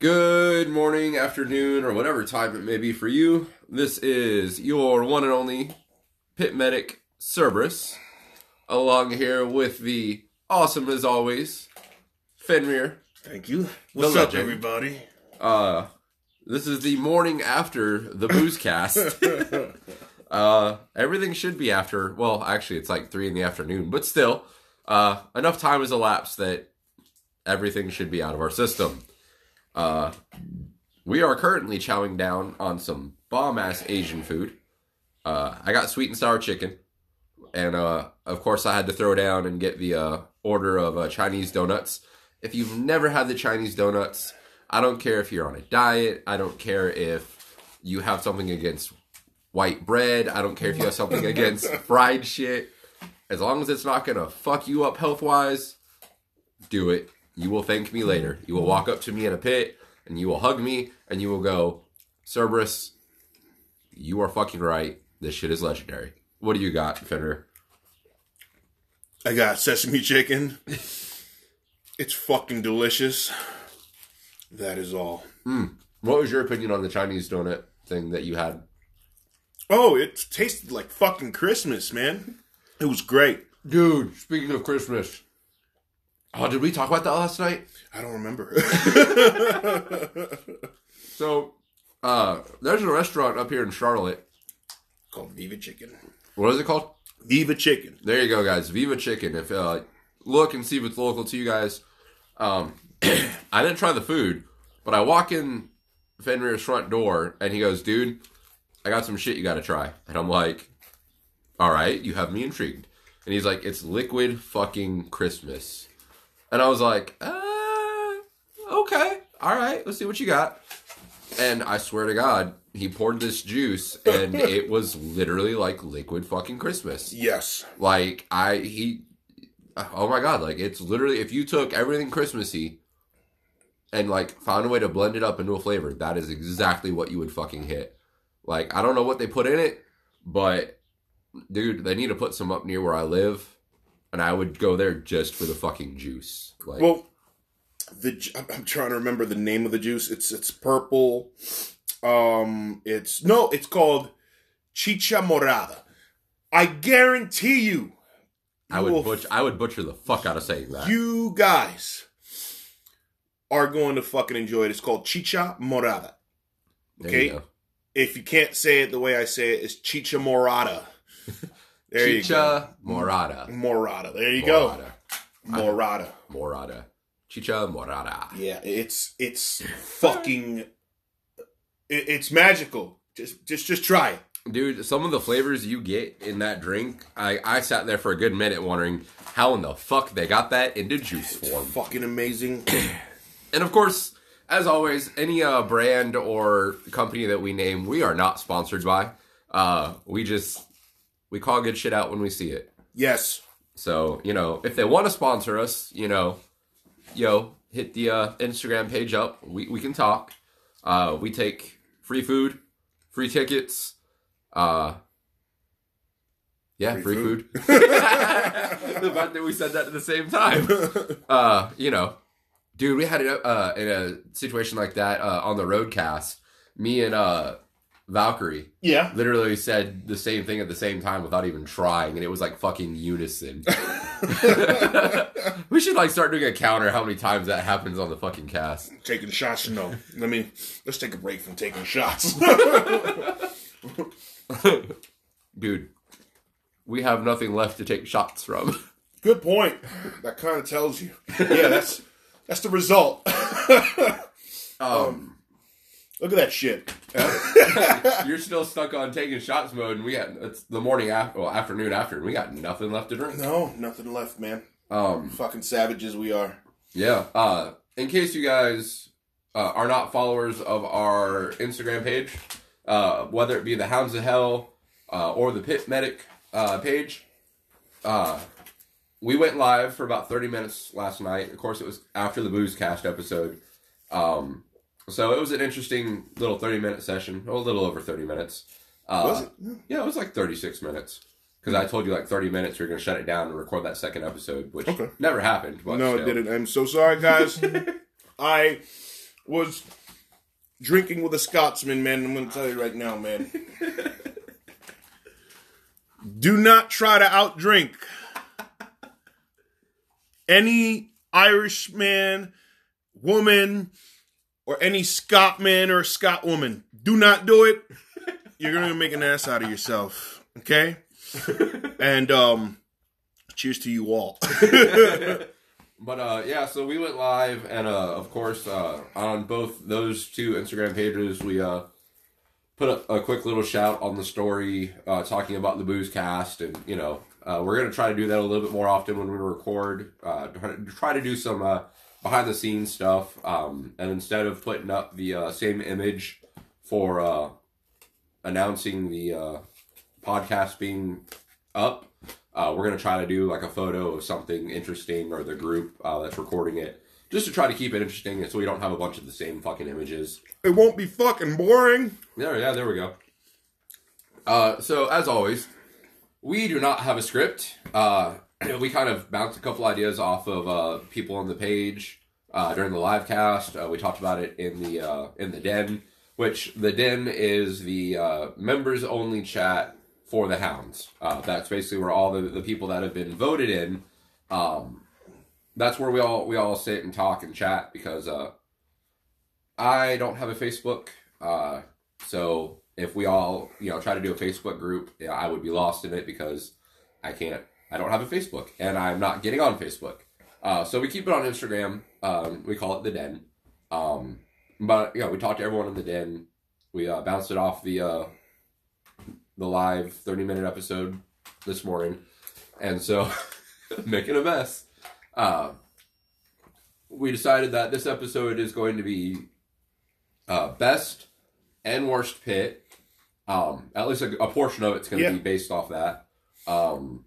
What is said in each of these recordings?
Good morning, afternoon, or whatever time it may be for you. This is your one and only pit medic Cerberus, along here with the awesome as always Fenrir. Thank you. What's up, legend. everybody? Uh, this is the morning after the booze cast. uh, everything should be after. Well, actually, it's like three in the afternoon, but still, uh, enough time has elapsed that everything should be out of our system. Uh, we are currently chowing down on some bomb ass Asian food. Uh, I got sweet and sour chicken, and uh, of course, I had to throw down and get the uh, order of uh, Chinese donuts. If you've never had the Chinese donuts, I don't care if you're on a diet. I don't care if you have something against white bread. I don't care if you have something against fried shit. As long as it's not gonna fuck you up health wise, do it. You will thank me later. You will walk up to me in a pit and you will hug me and you will go, Cerberus, you are fucking right. This shit is legendary. What do you got, Fenrir? I got sesame chicken. It's fucking delicious. That is all. Hmm. What was your opinion on the Chinese donut thing that you had? Oh, it tasted like fucking Christmas, man. It was great. Dude, speaking of Christmas. Oh, did we talk about that last night? I don't remember. So, uh, there's a restaurant up here in Charlotte. called Viva Chicken. What is it called? Viva Chicken. There you go, guys. Viva Chicken. If uh, look and see if it's local to you guys. Um, I didn't try the food, but I walk in Fenrir's front door and he goes, "Dude, I got some shit you got to try." And I'm like, "All right, you have me intrigued." And he's like, "It's liquid fucking Christmas," and I was like, uh, "Okay, all right, let's see what you got." And I swear to God, he poured this juice, and it was literally like liquid fucking Christmas. Yes. Like I he oh my god, like it's literally if you took everything Christmassy and like found a way to blend it up into a flavor, that is exactly what you would fucking hit. Like I don't know what they put in it, but dude, they need to put some up near where I live and I would go there just for the fucking juice. Like Well, the I'm- trying to remember the name of the juice. It's it's purple. Um, it's no, it's called Chicha Morada. I guarantee you, I would will butcher I would butcher the fuck out of saying that. You guys are going to fucking enjoy it. It's called Chicha Morada. Okay. you. If you can't say it the way I say it, it's Chicha Morada. There Chicha Morada. Morada. There you go. Morada. Morada. Morada. Chicha Morada. Yeah, it's it's fucking it, it's magical. Just just just try it. Dude, some of the flavors you get in that drink, I, I sat there for a good minute wondering how in the fuck they got that into juice form. Fucking amazing. And of course, as always, any uh, brand or company that we name, we are not sponsored by. Uh, we just we call good shit out when we see it. yes. So you know, if they want to sponsor us, you know, yo, hit the uh, Instagram page up. We we can talk. Uh, we take free food, free tickets. Uh, yeah, free, Free food. the fact that we said that at the same time. Uh, you know, dude, we had it uh, in a situation like that uh, on the roadcast. Me and uh, Valkyrie Yeah. literally said the same thing at the same time without even trying, and it was like fucking unison. we should like start doing a counter how many times that happens on the fucking cast. Taking shots, no. Let me let's take a break from taking shots. Dude, we have nothing left to take shots from. Good point. That kind of tells you. Yeah, that's that's the result. Um, Look at that shit. you're still stuck on taking shots mode, and we got it's the morning after, well, afternoon after, and we got nothing left to drink. No, nothing left, man. Um, Fucking savages we are. Yeah. Uh, in case you guys uh, are not followers of our Instagram page, uh, whether it be the Hounds of Hell uh, or the Pit Medic uh, page, uh, we went live for about 30 minutes last night. Of course, it was after the Booze Cast episode. Um, so it was an interesting little 30 minute session, a little over 30 minutes. Uh, Was it? Yeah, it was like 36 minutes. Because I told you like 30 minutes we are going to shut it down and record that second episode, which Okay. never happened. No, still. it didn't. I'm so sorry, guys. I was drinking with a Scotsman, man. I'm going to tell you right now, man. Do not try to outdrink any Irishman, woman, or any Scotman or Scot woman. Do not do it. You're to make an ass out of yourself. Okay? and um cheers to you all. But uh, yeah, so we went live, and uh, of course, uh, on both those two Instagram pages, we uh, put a, a quick little shout on the story uh, talking about the booze cast, and you know, uh, we're gonna try to do that a little bit more often when we record. Uh, try to- try to do some uh, behind the scenes stuff, um, and instead of putting up the uh, same image for uh, announcing the uh, podcast being up, uh, we're gonna try to do like a photo of something interesting or the group uh, that's recording it, just to try to keep it interesting, so we don't have a bunch of the same fucking images. it won't be fucking boring. There, yeah, there we go. Uh, so as always, we do not have a script. Uh, we kind of bounced a couple ideas off of uh, people on the page uh, during the live cast. Uh, we talked about it in the uh, in the den, which the den is the uh, members only chat for the hounds. Uh, that's basically where all the, the people that have been voted in. Um, that's where we all we all sit and talk and chat because I don't have a Facebook. So if we all, you know, try to do a Facebook group, yeah, I would be lost in it because I can't. I don't have a Facebook, and I'm not getting on Facebook. Uh, so we keep it on Instagram. Um, we call it the Den. Um, but yeah, we talked to everyone in the Den. We uh, bounced it off the uh, the live 30 minute episode this morning, and so making a mess. Uh, we decided that this episode is going to be uh, best and worst pit. Um, at least a, a portion of it's going to Yeah. be based off that. Um,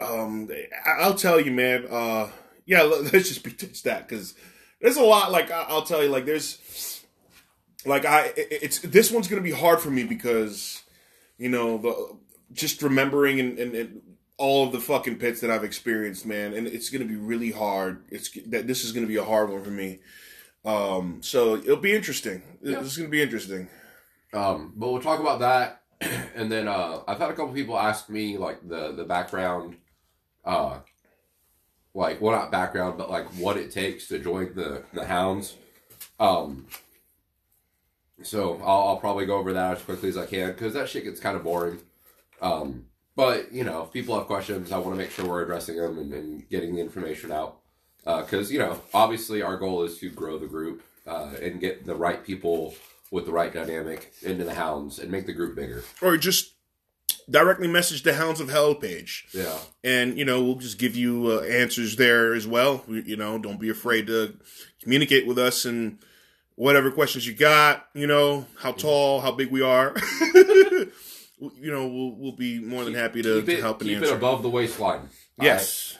Um, I- I'll tell you, man. Uh, yeah, let- let's just be just that because there's a lot. Like I- I'll tell you, like there's, like I, it's this one's gonna be hard for me because, you know, the just remembering and, and, and all of the fucking pits that I've experienced, man, and it's gonna be really hard. It's that this is gonna be a hard one for me. Um, so it'll be interesting. Yeah. This is gonna be interesting. Um, but we'll talk about that, and then uh, I've had a couple people ask me like the the background, uh, like well not background, but like what it takes to join the the hounds. Um, so I'll, I'll probably go over that as quickly as I can because that shit gets kind of boring. Um, but you know, if people have questions, I want to make sure we're addressing them and, and getting the information out. Uh, because you know, obviously, our goal is to grow the group uh, and get the right people with the right dynamic into the hounds and make the group bigger. Or just directly message the Hounds of Hell page. Yeah, and you know we'll just give you uh, answers there as well. We- you know don't be afraid to communicate with us and whatever questions you got you know how tall how big we are. You know we'll, we'll be more than happy to, keep it to help and keep it above the waistline. Yes.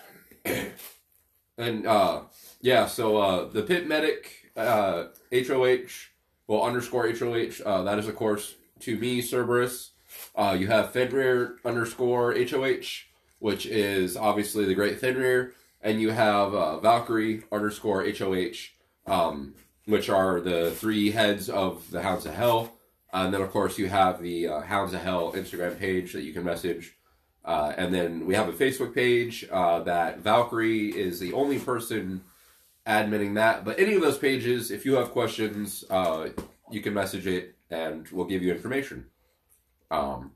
And uh yeah, so uh the pit medic uh HOH well underscore HOH, uh that is of course to me Cerberus. Uh you have Fenrir underscore HOH, which is obviously the great Fenrir, and you have uh Valkyrie underscore HOH, um, which are the three heads of the Hounds of Hell. and then of course you have the uh, Hounds of Hell Instagram page that you can message. Uh, and then we have a Facebook page uh, that Valkyrie is the only person admitting that. But any of those pages, if you have questions, uh, you can message it and we'll give you information. Um,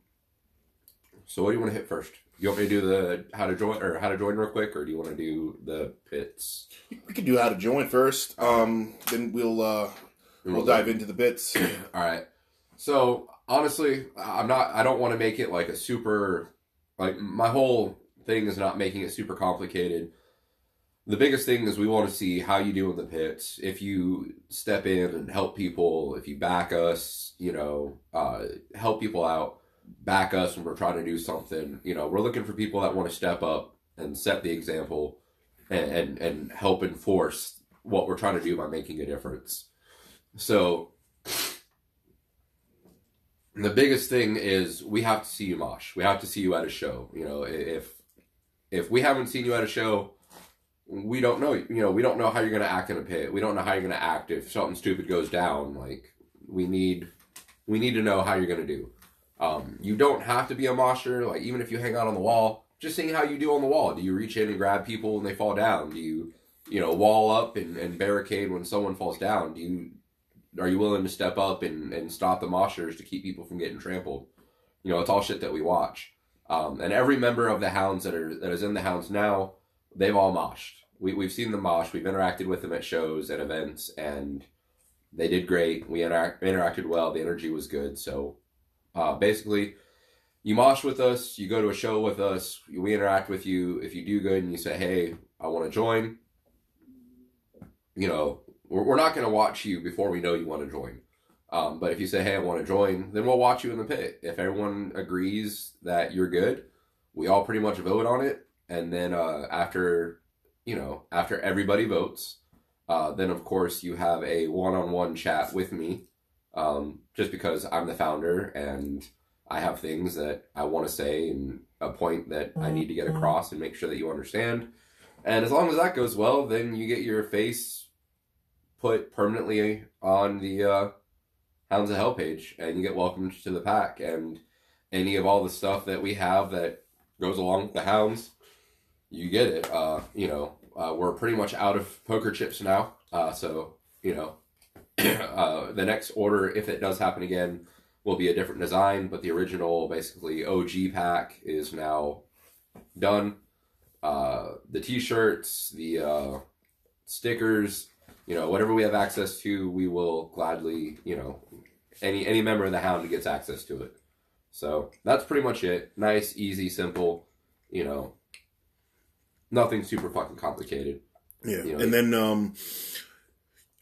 so what do you want to hit first? You want me to do the how to join or how to join real quick, or do you want to do the pits? we can do how to join first um then we'll uh we'll dive into the bits All right. So honestly, I'm not. I don't want to make it like a super. Like my whole thing is not making it super complicated. The biggest thing is we want to see how you do in the pits. If you step in and help people, if you back us, you know, uh, help people out, back us when we're trying to do something. You know, we're looking for people that want to step up and set the example, and and, and help enforce what we're trying to do by making a difference. So the biggest thing is we have to see you mosh. We have to see you at a show. You know, if if we haven't seen you at a show, we don't know. You know, we don't know how you're going to act in a pit. We don't know how you're going to act if something stupid goes down. Like we need, we need to know how you're going to do. Um, you don't have to be a mosher. Like even if you hang out on the wall, just seeing how you do on the wall. Do you reach in and grab people when they fall down? Do you, you know, wall up and, and barricade when someone falls down? Do you, are you willing to step up and, and stop the moshers to keep people from getting trampled? You know, it's all shit that we watch. Um, and every member of the hounds that are that is in the hounds now, they've all moshed. We, we've seen them mosh. We've interacted with them at shows and events, and they did great. We interact, interacted well. The energy was good. So uh, basically, you mosh with us, you go to a show with us, we interact with you. If you do good and you say, hey, I want to join, you know, we're, we're not going to watch you before we know you want to join. Um, but if you say, hey, I want to join, then we'll watch you in the pit. If everyone agrees that you're good, we all pretty much vote on it. And then uh, after, you know, after everybody votes, uh, then of course you have a one on one chat with me um, just because I'm the founder and I have things that I want to say and a point that I need to get across and make sure that you understand. And as long as that goes well, then you get your face put permanently on the uh, Hounds of Hell page and you get welcomed to the pack. And any of all the stuff that we have that goes along with the Hounds, you get it. Uh, you know, uh, we're pretty much out of poker chips now. Uh, so, you know, uh, the next order, if it does happen again, will be a different design, but the original, basically OG pack, is now done. Uh, the T-shirts, the uh, stickers, you know, whatever we have access to, we will gladly, you know, any any member of the Hound gets access to it. So that's pretty much it. Nice, easy, simple. You know, nothing super fucking complicated. Yeah, You know, and then um,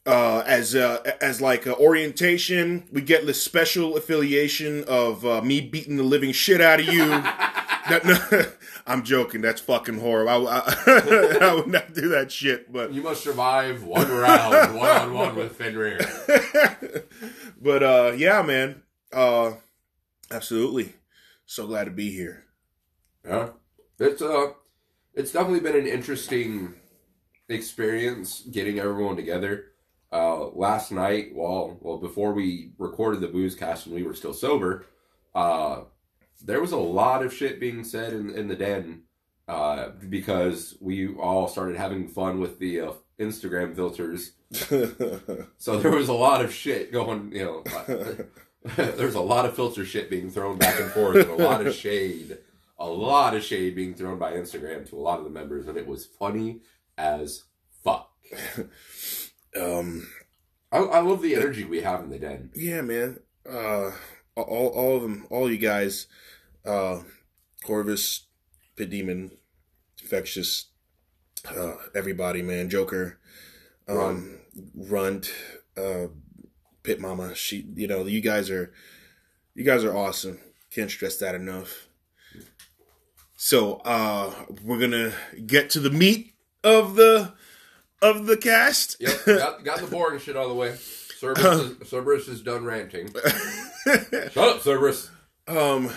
uh, as uh, as like uh, orientation, we get the special affiliation of uh, me beating the living shit out of you. that, no, I'm joking. That's fucking horrible. I, I, I would not do that shit. But You must survive one round, one on one with Fenrir. but uh, yeah, man. Uh, absolutely. So glad to be here. Yeah, it's uh, it's definitely been an interesting experience getting everyone together. Uh, last night, well, well, before we recorded the booze cast and we were still sober, uh, there was a lot of shit being said in in the den, uh, because we all started having fun with the uh, Instagram filters. So there was a lot of shit going, you know. There's a lot of filter shit being thrown back and forth, and a lot of shade, a lot of shade being thrown by Instagram to a lot of the members, and it was funny as fuck. um, I, I love the energy we have in the den. yeah, man. Uh, all all of them, all you guys, uh, Corvus, Pit Demon, Infectious, uh, everybody, man. Joker, um, Runt, uh, Pit Mama. She, you know, you guys are, you guys are awesome. Can't stress that enough. So, uh, we're gonna get to the meat of the of the cast. Yep, got, got the boring shit out of the way. Cerberus is, Cerberus is done ranting. Shut up, Cerberus. um,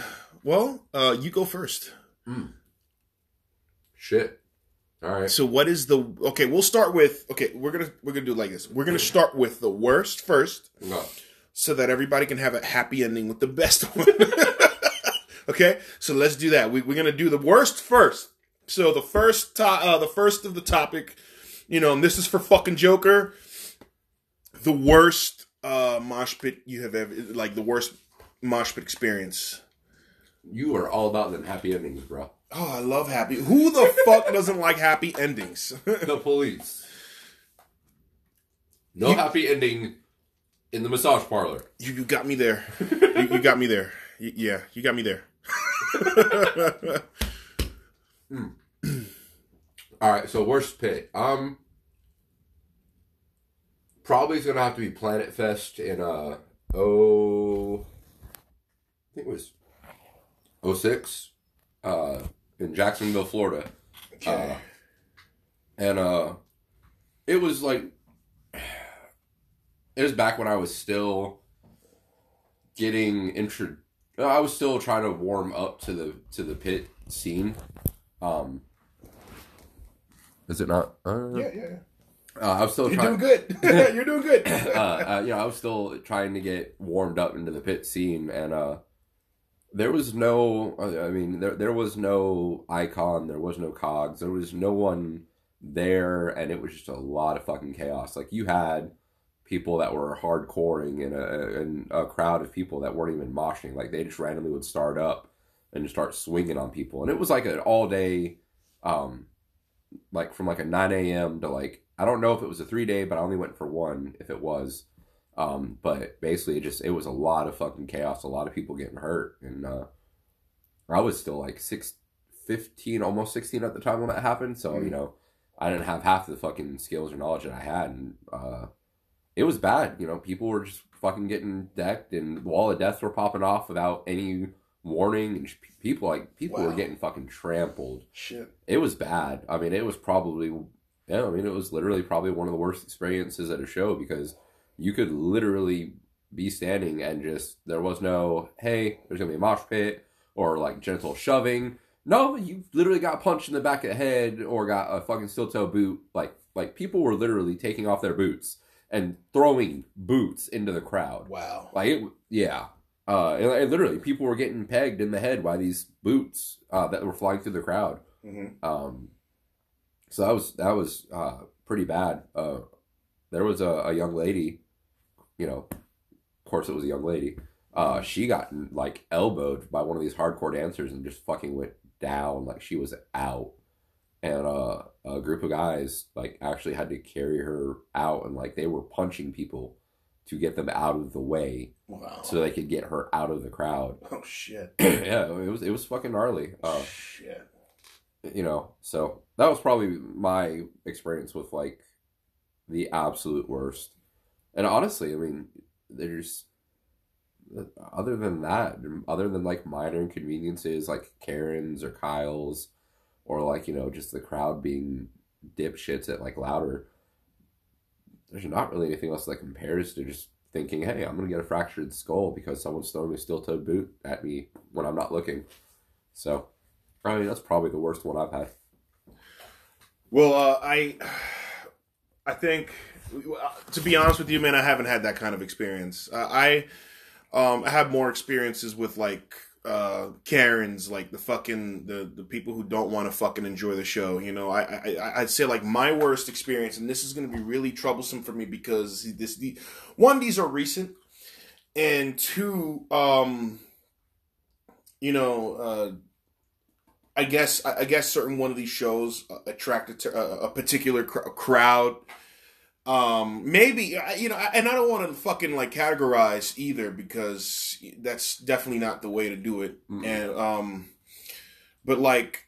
well, uh, you go first. Shit. All right. So what is the okay? We'll start with okay. We're gonna we're gonna do it like this. We're gonna start with the worst first, No. so that everybody can have a happy ending with the best one. Okay, so let's do that. We, we're gonna do the worst first. So the first to, uh, the first of the topic, you know, and this is for fucking Joker. The worst uh, mosh pit you have ever like the worst mosh pit experience. You are all about them happy endings, bro. Oh, I love happy. Who the fuck doesn't like happy endings? The police. No happy ending in the massage parlor. You, you got me there. you, you got me there. Y- yeah, you got me there. All right, so worst pit. Um, probably is gonna have to be Planet Fest in uh oh, I think it was oh six, uh, in Jacksonville, Florida. Uh, and uh, it was like it was back when I was still getting intro. I was still trying to warm up to the to the pit scene. Um, Is it not? Uh, Yeah, yeah, yeah. uh, I was still You're trying. doing good. You're doing good. uh, uh, you know, I was still trying to get warmed up into the pit scene, and uh, there was no. I mean, there there was no icon, there was no cogs, there was no one there, and it was just a lot of fucking chaos. Like you had people that were hardcoring and a in a crowd of people that weren't even moshing. Like they just randomly would start up and just start swinging on people, and it was like an all day, um, like from like a nine a.m. to like I don't know if it was a three day, but I only went for one if it was. Um, but basically, it just it was a lot of fucking chaos, a lot of people getting hurt, and uh, I was still like six, 15, almost sixteen at the time when that happened. So Mm. you know, I didn't have half the fucking skills or knowledge that I had, and uh, it was bad. You know, people were just fucking getting decked, and the wall of deaths were popping off without any warning, and people like people were getting fucking trampled Shit. it was bad. I mean, it was probably yeah. I mean, it was literally probably one of the worst experiences at a show because you could literally be standing and just there was no hey, there's gonna be a mosh pit or like gentle shoving. No, you literally got punched in the back of the head or got a fucking steel toe boot. Like like people were literally taking off their boots and throwing boots into the crowd. Wow. Like it, yeah. Uh, and, and literally, people were getting pegged in the head by these boots uh, that were flying through the crowd. hmm Um, so that was that was uh, pretty bad. Uh, there was a, a young lady, you know, of course it was a young lady. Uh, she got like elbowed by one of these hardcore dancers and just fucking went down like she was out. And uh, a group of guys like actually had to carry her out and like they were punching people to get them out of the way Wow. so they could get her out of the crowd. oh shit. yeah, it was it was fucking gnarly. Uh, shit. you know so that was probably my experience with like the absolute worst and honestly i mean there's other than that other than like minor inconveniences like karen's or kyle's or like you know just the crowd being dipshits at like louder there's not really anything else that compares to just thinking hey i'm gonna get a fractured skull because someone's throwing a steel-toed boot at me when i'm not looking so I mean, that's probably the worst one I've had. Well, uh, I, I think, to be honest with you, man, I haven't had that kind of experience. Uh, I, um, I have more experiences with like uh, Karens, like the fucking the the people who don't want to fucking enjoy the show. You know, I, I I'd say like my worst experience, and this is going to be really troublesome for me because this the one these are recent, and two, um, you know, uh, I guess I I guess certain one of these shows uh, attracted to a, a particular cr- crowd. Um, maybe you know, and I don't want to fucking like categorize either because that's definitely not the way to do it. Mm-mm. And um, but like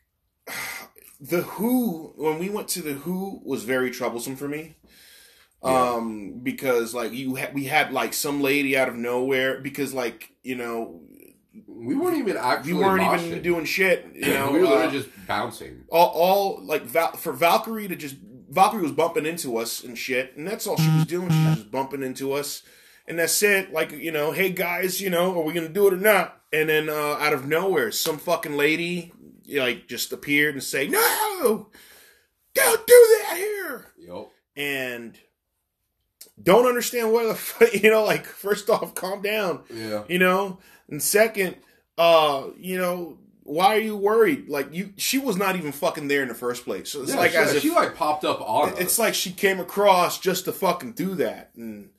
the Who, when we went to the Who, was very troublesome for me. Yeah. Um, because like you had, we had like some lady out of nowhere because like you know We weren't even actually. we weren't even doing shit. You know, we were uh, just bouncing. all, all like Val- for Valkyrie to just Valkyrie was bumping into us and shit, and that's all she was doing. She was just bumping into us, and that's it. Like you know, hey guys, you know, are we gonna do it or not? And then uh, out of nowhere, some fucking lady like just appeared and say, "No, don't do that here." Yep. And don't understand what the fuck, you know. Like first off, calm down Yeah. you know and second uh you know why are you worried? Like you she was not even fucking there in the first place. So it's Yeah, like she, as if she like popped up on it's like she came across just to fucking do that and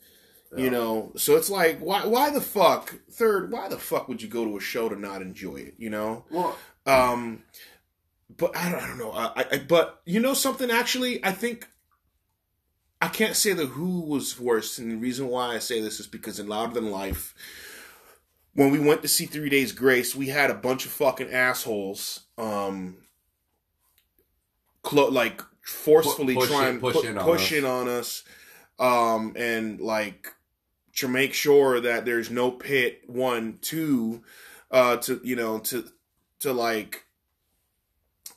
Yeah. you know so it's like why why the fuck third why the fuck would you go to a show to not enjoy it you know? Well, um but i don't, I don't know I, I but you know something actually? I think i can't say the who was worse and the reason why i say this is because in louder than life when we went to see three days grace we had a bunch of fucking assholes um clo- like forcefully push trying in- push pu- in on push us. on us um and like to make sure that there's no pit one two uh to you know to to like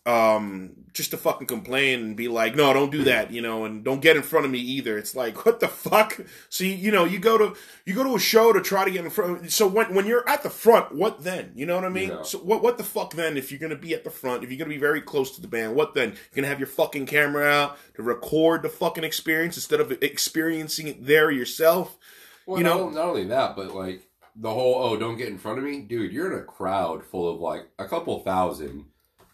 um, just to fucking complain and be like, no, don't do hmm. that, you know, and don't get in front of me either. It's like, what the fuck? So you, you know, you go to you go to a show to try to get in front. So when when you're at the front, what then? You know what I mean? Yeah. So what what the fuck then? If you're gonna be at the front, if you're gonna be very close to the band, what then? You're gonna have your fucking camera out to record the fucking experience instead of experiencing it there yourself. Well, You know- not only that, but like the whole oh, don't get in front of me, dude. You're in a crowd full of like a couple thousand.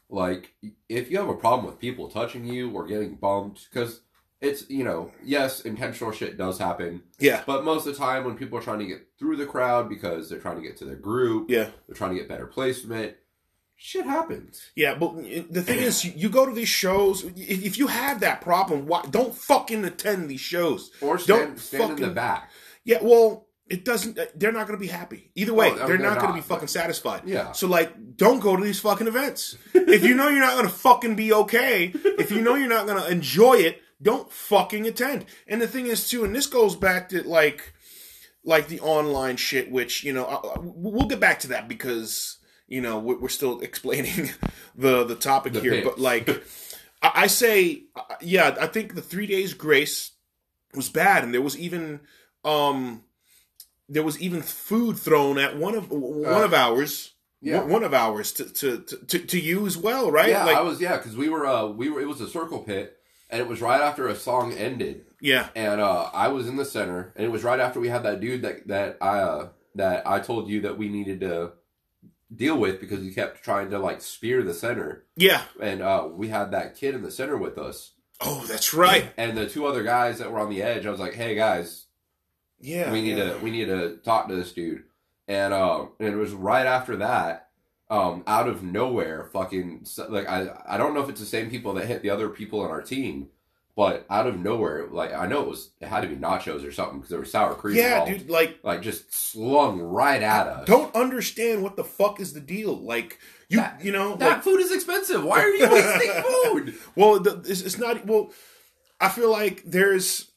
Like, if you have a problem with people touching you or getting bumped, because it's you know, yes, intentional shit does happen, Yeah, but most of the time when people are trying to get through the crowd because they're trying to get to their group, yeah. they're trying to get better placement, shit happens. Yeah, but the thing is, you- go to these shows. If you have that problem, why don't fucking attend these shows? Or stand, Don't stand in the back. Yeah, well, it doesn't. They're not going to be happy either way. Oh, they're, they're not, going to be fucking satisfied. Yeah. So like, don't go to these fucking events. if you know you're not going to fucking be okay, if you know you're not going to enjoy it, don't fucking attend. And the thing is too, and this goes back to like, like the online shit, which you know, I- I- we'll get back to that because you know we're we're still explaining the the topic The here, but like. I I say, uh, yeah, I think the three days grace was bad, and there was even, um, there was even food thrown at one of one Uh, of ours, yeah. one, one of ours to, to to to to you as well, right? Yeah, like, I was yeah, because we were uh we were it was a circle pit, and it was right after a song ended, yeah, and uh I was in the center, and it was right after we had that dude that that I uh that I told you that we needed to deal with because he kept trying to like spear the center, yeah. and uh we had that kid in the center with us, Oh, that's right. and the two other guys that were on the edge. I was like, hey guys, Yeah, we need yeah. to we need to talk to this dude and um and it was right after that um out of nowhere fucking like i i don't know if it's the same people that hit the other people on our team but out of nowhere like i know it was it had to be nachos or something because there was sour cream Yeah, involved. dude. Like, like just slung right at us don't understand what the fuck is the deal. Like, you That- you know, that like, food is expensive why are you wasting food Well, the, it's, it's not. Well, I feel like there's.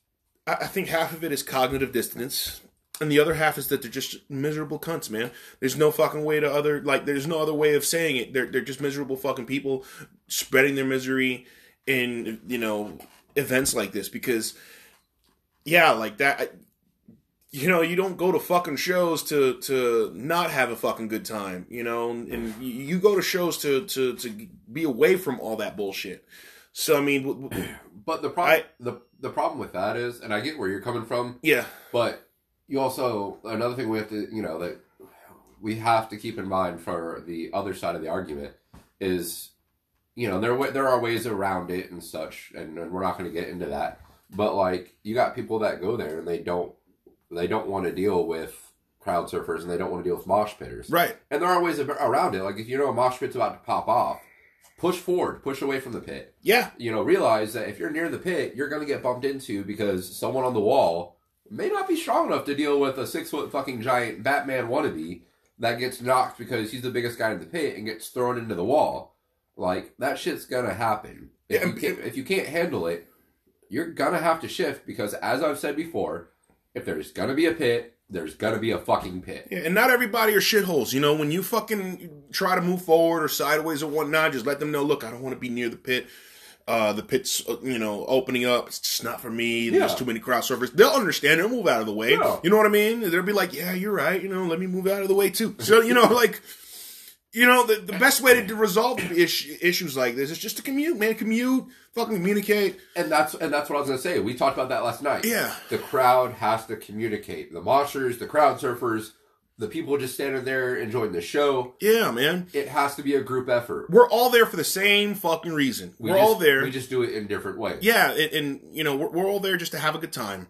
I, think half of it is cognitive dissonance, and the other half is that they're just miserable cunts, man. There's no fucking way to other like. There's no other way of saying it. They're they're just miserable fucking people spreading their misery in you know events like this because yeah, like that. I, you know, you don't go to fucking shows to to not have a fucking good time, you know, and you, you go to shows to to to be away from all that bullshit. So I mean, but the problem I- the the problem with that is and i get where you're coming from yeah, But you also another thing we have to you know that we have to keep in mind for the other side of the argument is you know there there are ways around it and such, and, and we're not going to get into that. But like you got people that go there and they don't they don't want to deal with crowd surfers and they don't want to deal with mosh pitters. right, And there are ways around it. Like if you know a mosh pit's about to pop off, push forward, push away from the pit yeah, you know, realize that if you're near the pit, you're going to get bumped into because someone on the wall may not be strong enough to deal with a six foot fucking giant Batman wannabe that gets knocked because he's the biggest guy in the pit and gets thrown into the wall. Like that shit's gonna happen. If, Yeah, you, can't, if you can't handle it, you're gonna have to shift because, as I've said before, if there's gonna be a pit, there's got to be a fucking pit. yeah. And not everybody are shitholes. You know, when you fucking try to move forward or sideways or whatnot, just let them know. Look, I don't want to be near the pit. Uh, the pit's uh, you know opening up. It's just not for me. There's Yeah. too many crowd surfers. They'll understand. They'll move out of the way. Yeah. You know what I mean? They'll be like, yeah, you're right. You know, let me move out of the way too. So you know, like. You know, the, the best way to resolve is- issues like this is just to commute, man. Commute, fucking communicate. And that's and that's what I was gonna say. We talked about that last night. Yeah. The crowd has to communicate. The moshers, the crowd surfers, the people just standing there enjoying the show. Yeah, man. It has to be a group effort. We're all there for the same fucking reason. We We're just, all there. We just do it in different ways. yeah, and, and you know, we're, we're all there just to have a good time.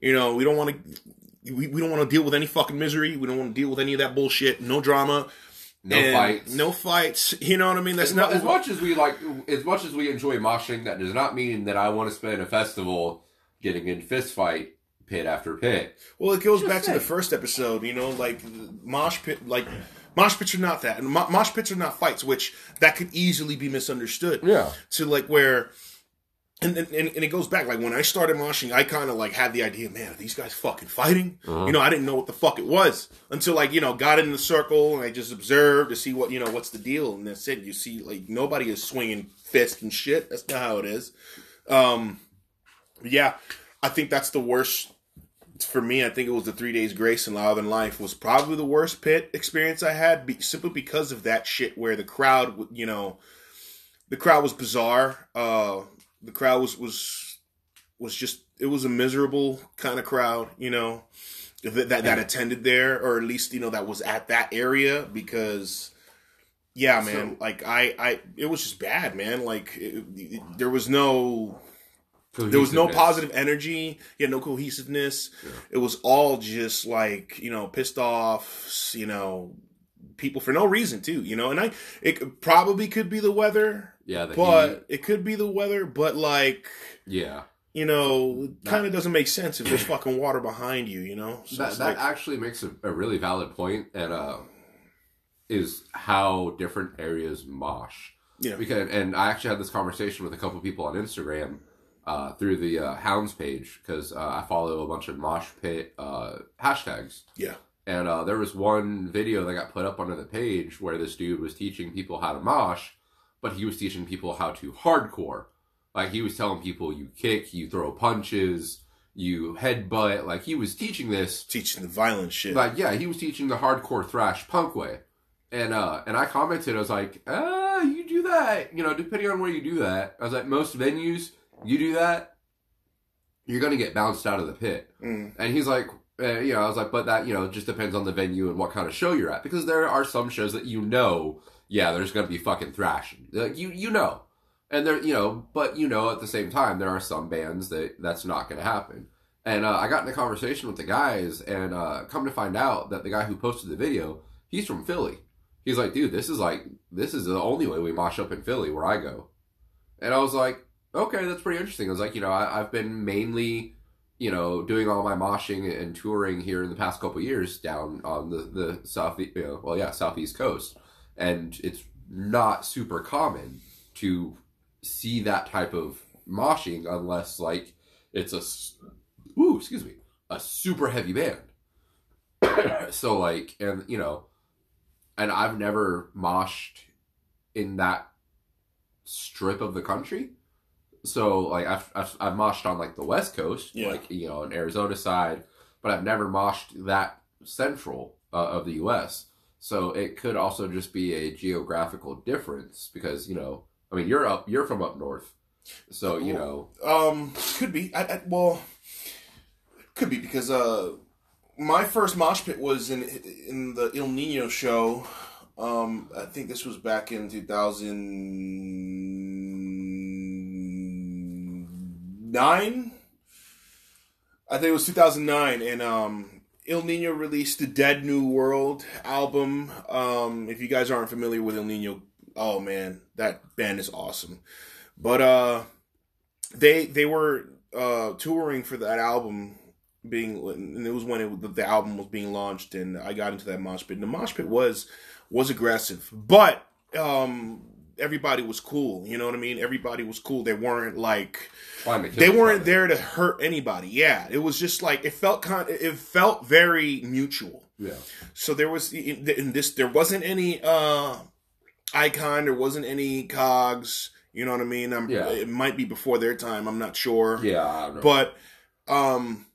You know, we don't want to. We, we don't want to deal with any fucking misery. We don't want to deal with any of that bullshit. No drama. No and fights. No fights. You know what I mean? That's As, not as much as we like, as much as we enjoy moshing, that does not mean that I want to spend a festival getting in fist fight pit after pit. Well, it goes Just back to the first episode. You know, like mosh pit, like mosh pits are not that, and mo- mosh pits are not fights, which that could easily be misunderstood. Yeah. To like where and, and and it goes back like when I started moshing, I kind of like had the idea, man, are these guys fucking fighting? Uh-huh. You know, I didn't know what the fuck it was until like you know got in the circle and I just observed to see what you know what's the deal, and that's it. You see, like nobody is swinging fists and shit. That's not how it is. Um, yeah, I think that's the worst for me. I think it was the three days grace in Louder Than Life was probably the worst pit experience I had, be, simply because of that shit where the crowd, you know, the crowd was bizarre. Uh, the crowd was was was just it was a miserable kind of crowd, you know, that that, that attended there, or at least you know that was at that area because. Yeah, man. So- like I, I, it was just bad, man. Like it, it- there was no there was no positive energy. Had no cohesiveness. It was all just like you know pissed off. You know, people for no reason too. You know, and I it probably could be the weather, Yeah, but it could be the weather. But like yeah, you know, kind of doesn't make sense if there's fucking water behind you. You know, so that that like, actually makes a, a really valid point, and uh, is how different areas mosh. Yeah. because and I actually had this conversation with a couple people on Instagram uh, through the uh, Hounds page because uh, I follow a bunch of mosh pit uh, hashtags. yeah, And uh, there was one video that got put up onto the page where this dude was teaching people how to mosh, but he was teaching people how to hardcore. Like he was telling people you kick, you throw punches, you headbutt. Like he was teaching this. teaching the violent shit. Like yeah, he was teaching the hardcore thrash punk way. And uh, and I commented, I was like, ah, you do that, you know, depending on where you do that. I was like, most venues, you do that, you're gonna get bounced out of the pit. Mm. And he's like, uh, you know, I was like, but that, you know, just depends on the venue and what kind of show you're at. Because there are some shows that you know, yeah, there's to be fucking thrashing. Like, you, you know. And there, you know, but you know, at the same time, there are some bands that that's not to happen. And uh, I got in a conversation with the guys, and uh, come to find out that the guy who posted the video, he's from Philly. He's like, dude, this is like, this is the only way we mosh up in Philly where I go. And I was like, okay, that's pretty interesting. I was like, you know, I, I've been mainly you know, doing all my moshing and touring here in the past couple years down on the the south, you know, well, yeah, southeast coast, and it's not super common to see that type of moshing unless like it's a, ooh, excuse me, a super heavy band. so like, and you know, and I've never moshed in that strip of the country. So like I've, I've I've moshed on like the west coast, Yeah. like you know, on Arizona side, but I've never moshed that central uh, of the U.S. So it could also just be a geographical difference because you know, I mean, you're up, you're from up north, so you know, Um, could be. I, I well, could be because uh, my first mosh pit was in in the Ill Niño show. Um, I think this was back in two thousand nine. I think it was two thousand nine, and um, Ill Niño released the Dead New World album. Um, if you guys aren't familiar with Ill Niño, oh man, that band is awesome. But uh they they were uh touring for that album being and it was when it, the album was being launched and I got into that mosh pit. And the mosh pit was was aggressive, but um everybody was cool. You know what I mean? Everybody was cool. They weren't like kill they weren't other. there to hurt anybody. Yeah, it was just like it felt kind. It felt very mutual. Yeah, So there was in this there wasn't any uh icon, there wasn't any cogs. You know what I mean? I'm, Yeah. It might be before their time. I'm not sure. yeah, I don't know. But um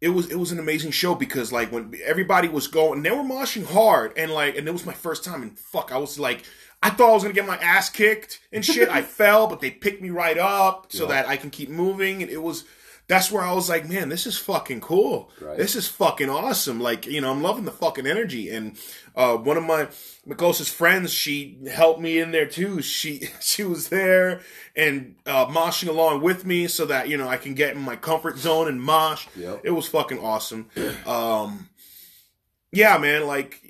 it was it was an amazing show because like when everybody was going they were moshing hard and like and it was my first time and fuck I was like I thought I was gonna get my ass kicked and shit. I fell, but they picked me right up so Yeah. that I can keep moving. And it was that's where I was like, man, this is fucking cool. Right. This is fucking awesome. Like, you know, I'm loving the fucking energy. And uh, one of my, my closest friends, she helped me in there too. She she was there and uh, moshing along with me so that you know I can get in my comfort zone and mosh. Yep. It was fucking awesome. Um, yeah, man. Like,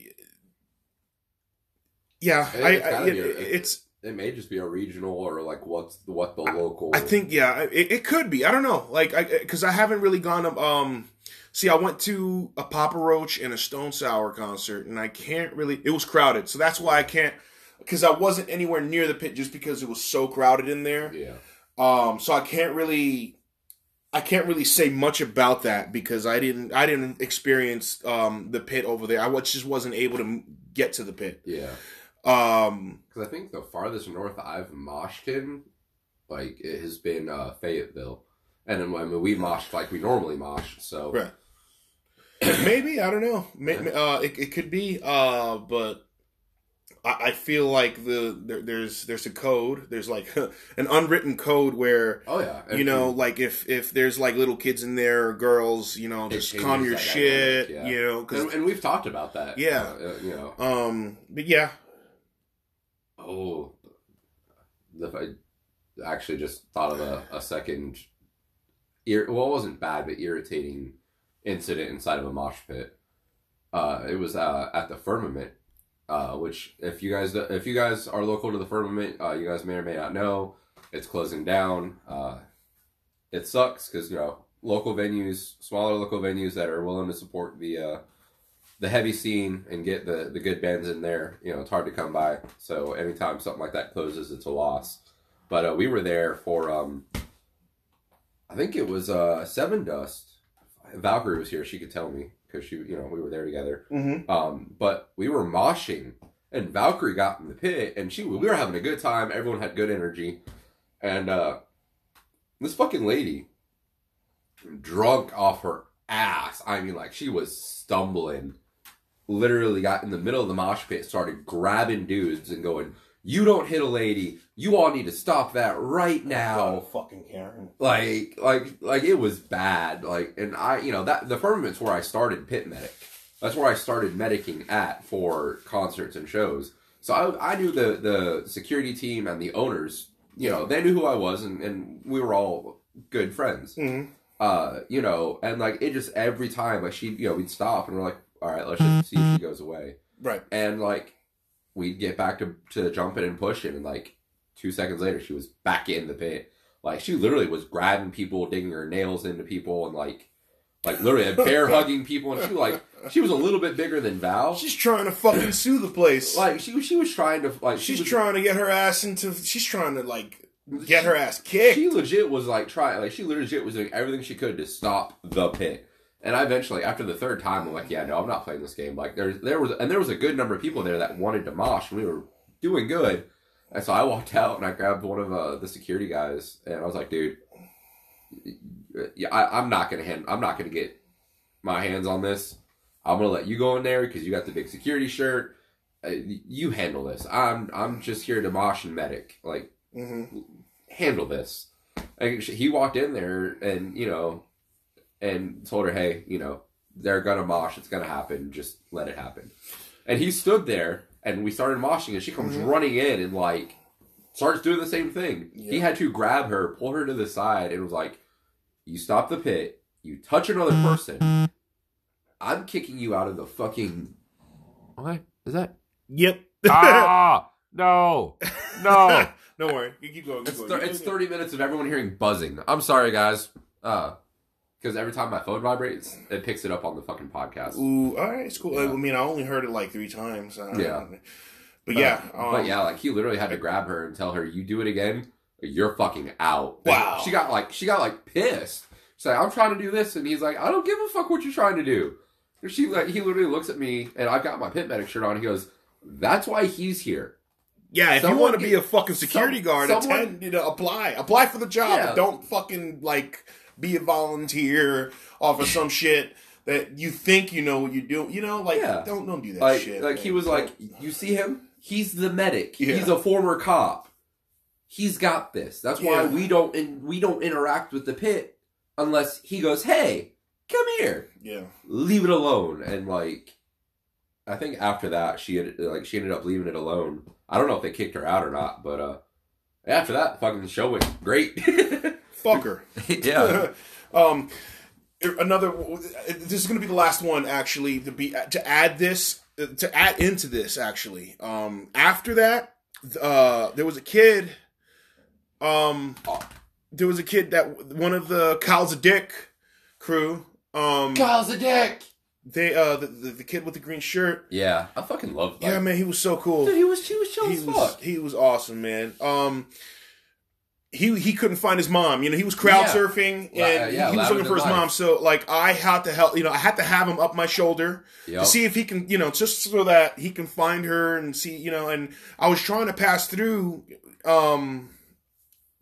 yeah, I, I it, it's. It may just be a regional or like what's the, what the local. I think yeah, it, it could be. I don't know, like I because I haven't really gone to um. See, I went to a Papa Roach and a Stone Sour concert, and I can't really. It was crowded, so that's why I can't. Because I wasn't anywhere near the pit, just because it was so crowded in there. Yeah, Um, so I can't really, I can't really say much about that because I didn't, I didn't experience um the pit over there. I just wasn't able to get to the pit. Yeah. Um, Because I think the farthest north I've moshed in, like, it has been uh, Fayetteville. And then, mean, we moshed like we normally mosh, so. Right. maybe I don't know. Maybe, uh, it, it could be. Uh, but I, I feel like the there, there's there's a code. There's like an unwritten code where Oh, yeah. you know, like if if there's like little kids in there or girls, you know, just calm your shit. dynamic, yeah. You know, And, and we've talked about that. Yeah. uh, you know. um, but yeah, Oh, the, I actually just thought of a, a second. Ir- well, it wasn't bad, but irritating incident inside of a mosh pit. Uh, it was uh, at the Firmament, uh, which if you guys if you guys are local to the Firmament, uh, you guys may or may not know it's closing down. Uh, it sucks because you know local venues, smaller local venues that are willing to support the the heavy scene and get the the good bands in there. You know, it's hard to come by. So anytime something like that closes, it's a loss. But uh, we were there for um, I think it was uh Sevendust. Valkyrie was here; she could tell me because she, you know, we were there together. mm-hmm. Um, but we were moshing, and Valkyrie got in the pit, and she we were having a good time. Everyone had good energy, and uh, this fucking lady, drunk off her ass. I mean, like she was stumbling. Literally got in the middle of the mosh pit, started grabbing dudes and going, "You don't hit a lady. You all need to stop that right now." fucking Karen. like like like it was bad like and i you know that the firmament's where i started pit medic that's where i started medicing at for concerts and shows so i, I knew the the security team and the owners you know they knew who i was and, and we were all good friends Mm-hmm. uh you know and like it just every time like she you know we'd stop and we're like all right let's just see if she goes away Right. and like we'd get back to to jumping and pushing and like two seconds later she was back in the pit like she literally was grabbing people digging her nails into people and like like literally bear hugging people and she like she was a little bit bigger than val She's trying to fucking sue the place. like she she was trying to like she she's was, trying to get her ass into. She's trying to like get her ass kicked. she legit was like trying like she legit was doing everything she could to stop the pit and I eventually after the third time I'm like yeah no I'm not playing this game. Like there there was and there was a good number of people there that wanted to mosh and we were doing good. And so I walked out and I grabbed one of uh, the security guys and I was like dude yeah I, I'm not gonna hand I'm not gonna get my hands on this. I'm gonna let you go in there because you got the big security shirt. Uh, you handle this. I'm I'm just here to mosh and medic. Like mm-hmm. handle this. And he walked in there and, you know, and told her, hey, you know, they're going to mosh. It's going to happen. Just let it happen. And he stood there and we started moshing and she comes Mhm. running in and, like, starts doing the same thing. He had to grab her, pull her to the side, and was like, you stop the pit, you touch another person, I'm kicking you out of the fucking. What is that? Yep. ah! No! No! Don't worry. You keep going. Keep It's, going. thir- it's 30 minutes of everyone hearing buzzing. I'm sorry, guys. Uh, because every time my phone vibrates, it picks it up on the fucking podcast. Ooh, all right, it's cool. Yeah. I mean, I only heard it like three times. Don't Yeah. But yeah, um, but yeah, like he literally had to grab her and tell her, "You do it again, you're fucking out." And Wow. She got like she got like pissed. She's like, "I'm trying to do this," and he's like, "I don't give a fuck what you're trying to do." And she like he literally looks at me, and I've got my pit medic shirt on. He goes, "That's why he's here." yeah. If someone you want to be a fucking security some- guard, someone- attend, you know, apply, apply for the job. Yeah. Don't fucking like be a volunteer off of some shit that you think you know what you do. You know, like Yeah. don't don't do that like shit. like man. he was like you see him he's the medic Yeah. he's a former cop he's got this that's why Yeah. we don't in, we don't interact with the pit unless he goes hey come here yeah, leave it alone and like i think after that she had like she ended up leaving it alone i don't know if they kicked her out or not but uh after that fucking show went great fucker. yeah um, another. This is going to be the last one, actually. To be to add this to add into this, actually. Um, after that, uh, there was a kid. Um, there was a kid that one of the Kyle's a Dick crew. Um, Kyle's a dick they uh the, the, the kid with the green shirt. yeah i fucking love Yeah, man, he was so cool. dude he was he was chill he as was fuck he was awesome, man. Um, he he couldn't find his mom. You know, he was crowd Yeah. surfing and yeah, he was looking for his Lavender mom. So like I had to help. You know, I had to have him up my shoulder Yep. to see if he can. You know, just so that he can find her and see. You know, and I was trying to pass through um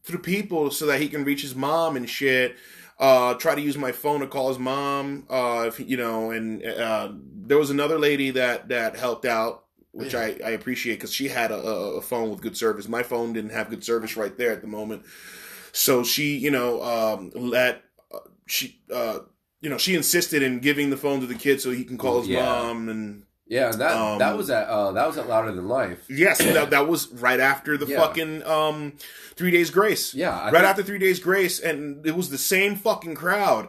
through people so that he can reach his mom and shit. Uh, try to use my phone to call his mom. Uh, if you know, and uh, there was another lady that that helped out, which I, I appreciate because she had a, a a phone with good service. My phone didn't have good service right there at the moment, so she, you know, um, let uh, she, uh, you know, she insisted in giving the phone to the kid so he can call his Yeah. mom and Yeah, that Um, that was at uh, that was at Louder Than Life. Yes, that, that was right after the Yeah. fucking um, three days grace. Yeah, I right think- after three days grace, and it was the same fucking crowd,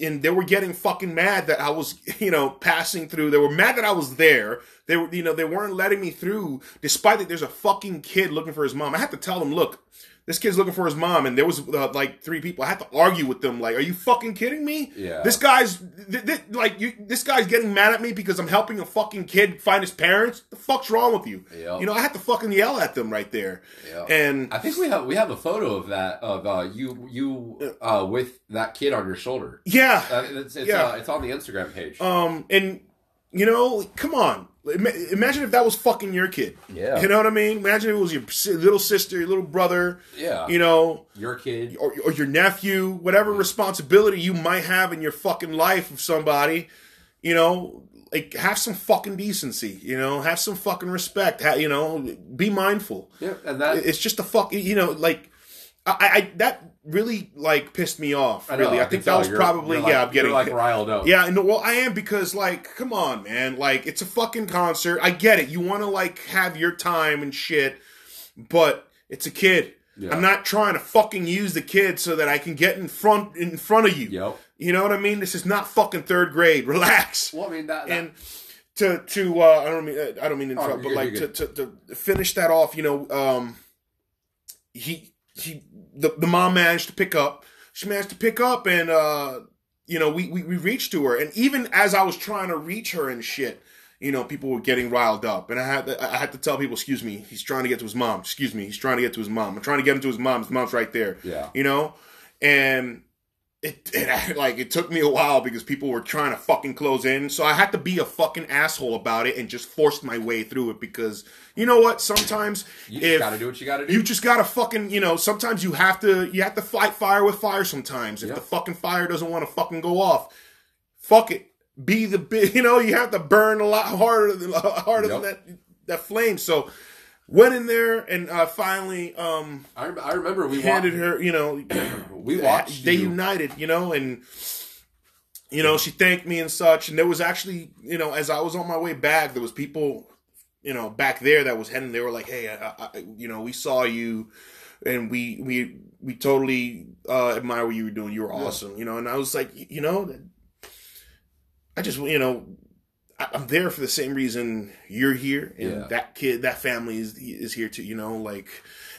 and they were getting fucking mad that I was, you know, passing through. They were mad that I was there. They were, you know, they weren't letting me through, despite that there's a fucking kid looking for his mom. I had to tell them, look. This kid's looking for his mom, and there was uh, like three people. I had to argue with them. Like, are you fucking kidding me? Yeah. This guy's th- th- like, you, this guy's getting mad at me because I'm helping a fucking kid find his parents. The fuck's wrong with you? Yep. You know, I had to fucking yell at them right there. Yep. And I think we have we have a photo of that of uh, you you uh, with that kid on your shoulder. yeah, Uh, it's it's, Yeah. uh, it's on the Instagram page. um, and you know, come on. Imagine if that was fucking your kid. Yeah. You know what I mean? Imagine if it was your little sister, your little brother. yeah, You know, your kid. or, or your nephew, whatever responsibility you might have in your fucking life of somebody, you know, like have some fucking decency, you know, have some fucking respect, ha- you know, be mindful. Yeah, and that It's just a fuck, you know, like I, I that really like pissed me off. I know, really, I, can think that was You're- probably you're like- yeah. I'm getting like riled up. yeah, and well, I am because like, come on, man, like it's a fucking concert. I get it. You want to like have your time and shit, but it's a kid. Yeah. I'm not trying to fucking use the kid so that I can get in front in front of you. Yep. You know what I mean? This is not fucking third grade. Relax. Well, I mean that. that And to to uh, I don't mean I don't mean to Oh, interrupt, but like to, to to finish that off, you know, um, he he the the mom managed to pick up. She managed to pick up, and uh, you know, we, we we reached to her, and even as I was trying to reach her and shit. You know, people were getting riled up, and I had to, I had to tell people, "Excuse me, he's trying to get to his mom. Excuse me, he's trying to get to his mom. I'm trying to get him to his mom. His mom's right there." Yeah. you know, and it, it like it took me a while because people were trying to fucking close in, so I had to be a fucking asshole about it and just forced my way through it because you know what? Sometimes you if gotta do what you gotta do. you just gotta fucking you know, sometimes you have to you have to fight fire with fire. Sometimes if Yeah. the fucking fire doesn't want to fucking go off, fuck it. Be the you know, you have to burn a lot harder than harder than that that flame. So went in there and uh, finally um I, I remember we handed her, you know, we watched they you. united, you know, and you know, she thanked me and such. And there was actually, you know, as I was on my way back, there was people, you know, back there that was heading. They were like, "Hey, I, I, you know, we saw you, and we we we totally uh, admire what you were doing. You were awesome, you know." And I was like, you know, I just, you know. I'm there for the same reason you're here, and Yeah. that kid, that family is is here too. You know, like,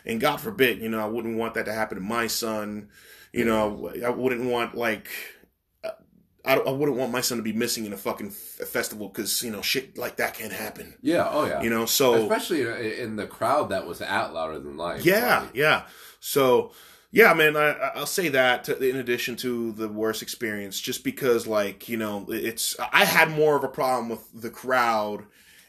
and God forbid, you know, I wouldn't want that to happen to my son. You know, I wouldn't want like, uh, I, I wouldn't want my son to be missing in a fucking f- festival because you know shit like that can't happen. Yeah. Oh yeah. You know, so especially in, in the crowd that was at Louder Than Life. yeah, yeah. So yeah, man, I, I- I'll say that to, in addition to the worst experience, just because like you know, it's I had more of a problem with the crowd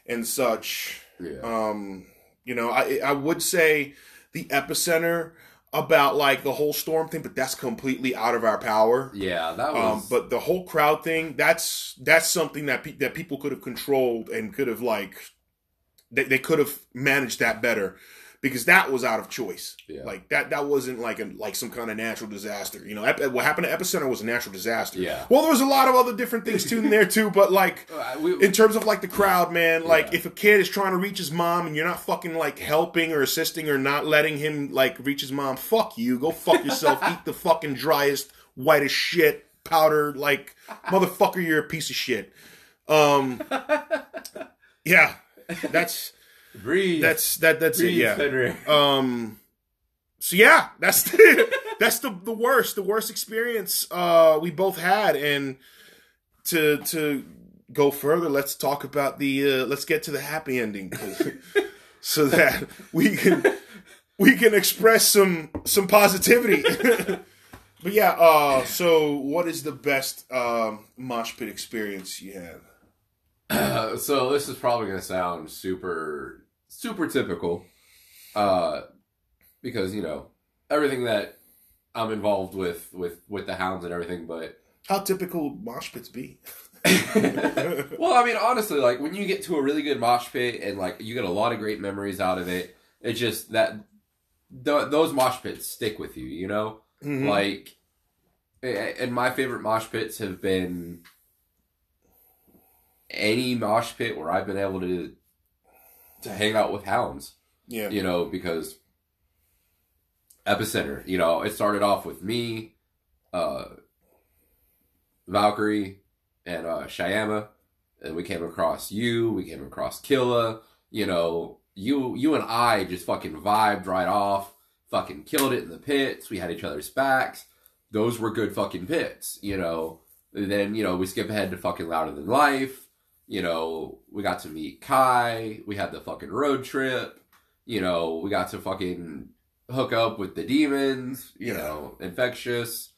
and such. yeah. Um, you know, I I would say the epicenter about like the whole storm thing, but that's completely out of our power. yeah. That Um, but the whole crowd thing, that's that's something that pe- that people could have controlled and could have like they, they could have managed that better because that was out of choice. Yeah. Like that that wasn't like a like some kind of natural disaster. You know, Ep- what happened to Epicenter was a natural disaster. Yeah. Well, there was a lot of other different things too in there too, but like Uh, we, in terms of like the crowd, man, like Yeah. if a kid is trying to reach his mom and you're not fucking like helping or assisting or not letting him like reach his mom, fuck you. Go fuck yourself. Eat the fucking driest, whitest shit powder. Like motherfucker, you're a piece of shit. Um, yeah, that's breathe. that's that that's it. Yeah. Um. So yeah, that's the, that's the the worst the worst experience uh we both had, and to to go further, let's talk about the uh, let's get to the happy ending, so that we can we can express some some positivity. but yeah, uh, so what is the best um, mosh pit experience you have? Uh, so this is probably gonna sound super super typical, uh, because you know everything that I'm involved with with with the hounds and everything, but How typical mosh pits be? well, I mean, honestly, like when you get to a really good mosh pit and like you get a lot of great memories out of it, it's just that th- those mosh pits stick with you, you know. Mhm. Like, and my favorite mosh pits have been any mosh pit where I've been able to to hang out with hounds yeah, you know, because epicenter, you know, it started off with me, uh, Valkyrie, and uh, Shyama, and we came across you, we came across Killa, you know, you you and I just fucking vibed right off, fucking killed it in the pits. We had each other's backs. Those were good fucking pits, you know. And then you know we skip ahead to fucking louder than life. You know, we got to meet Kai. We had the fucking road trip you know, we got to fucking hook up with the demons, you Yeah. know, Infectious,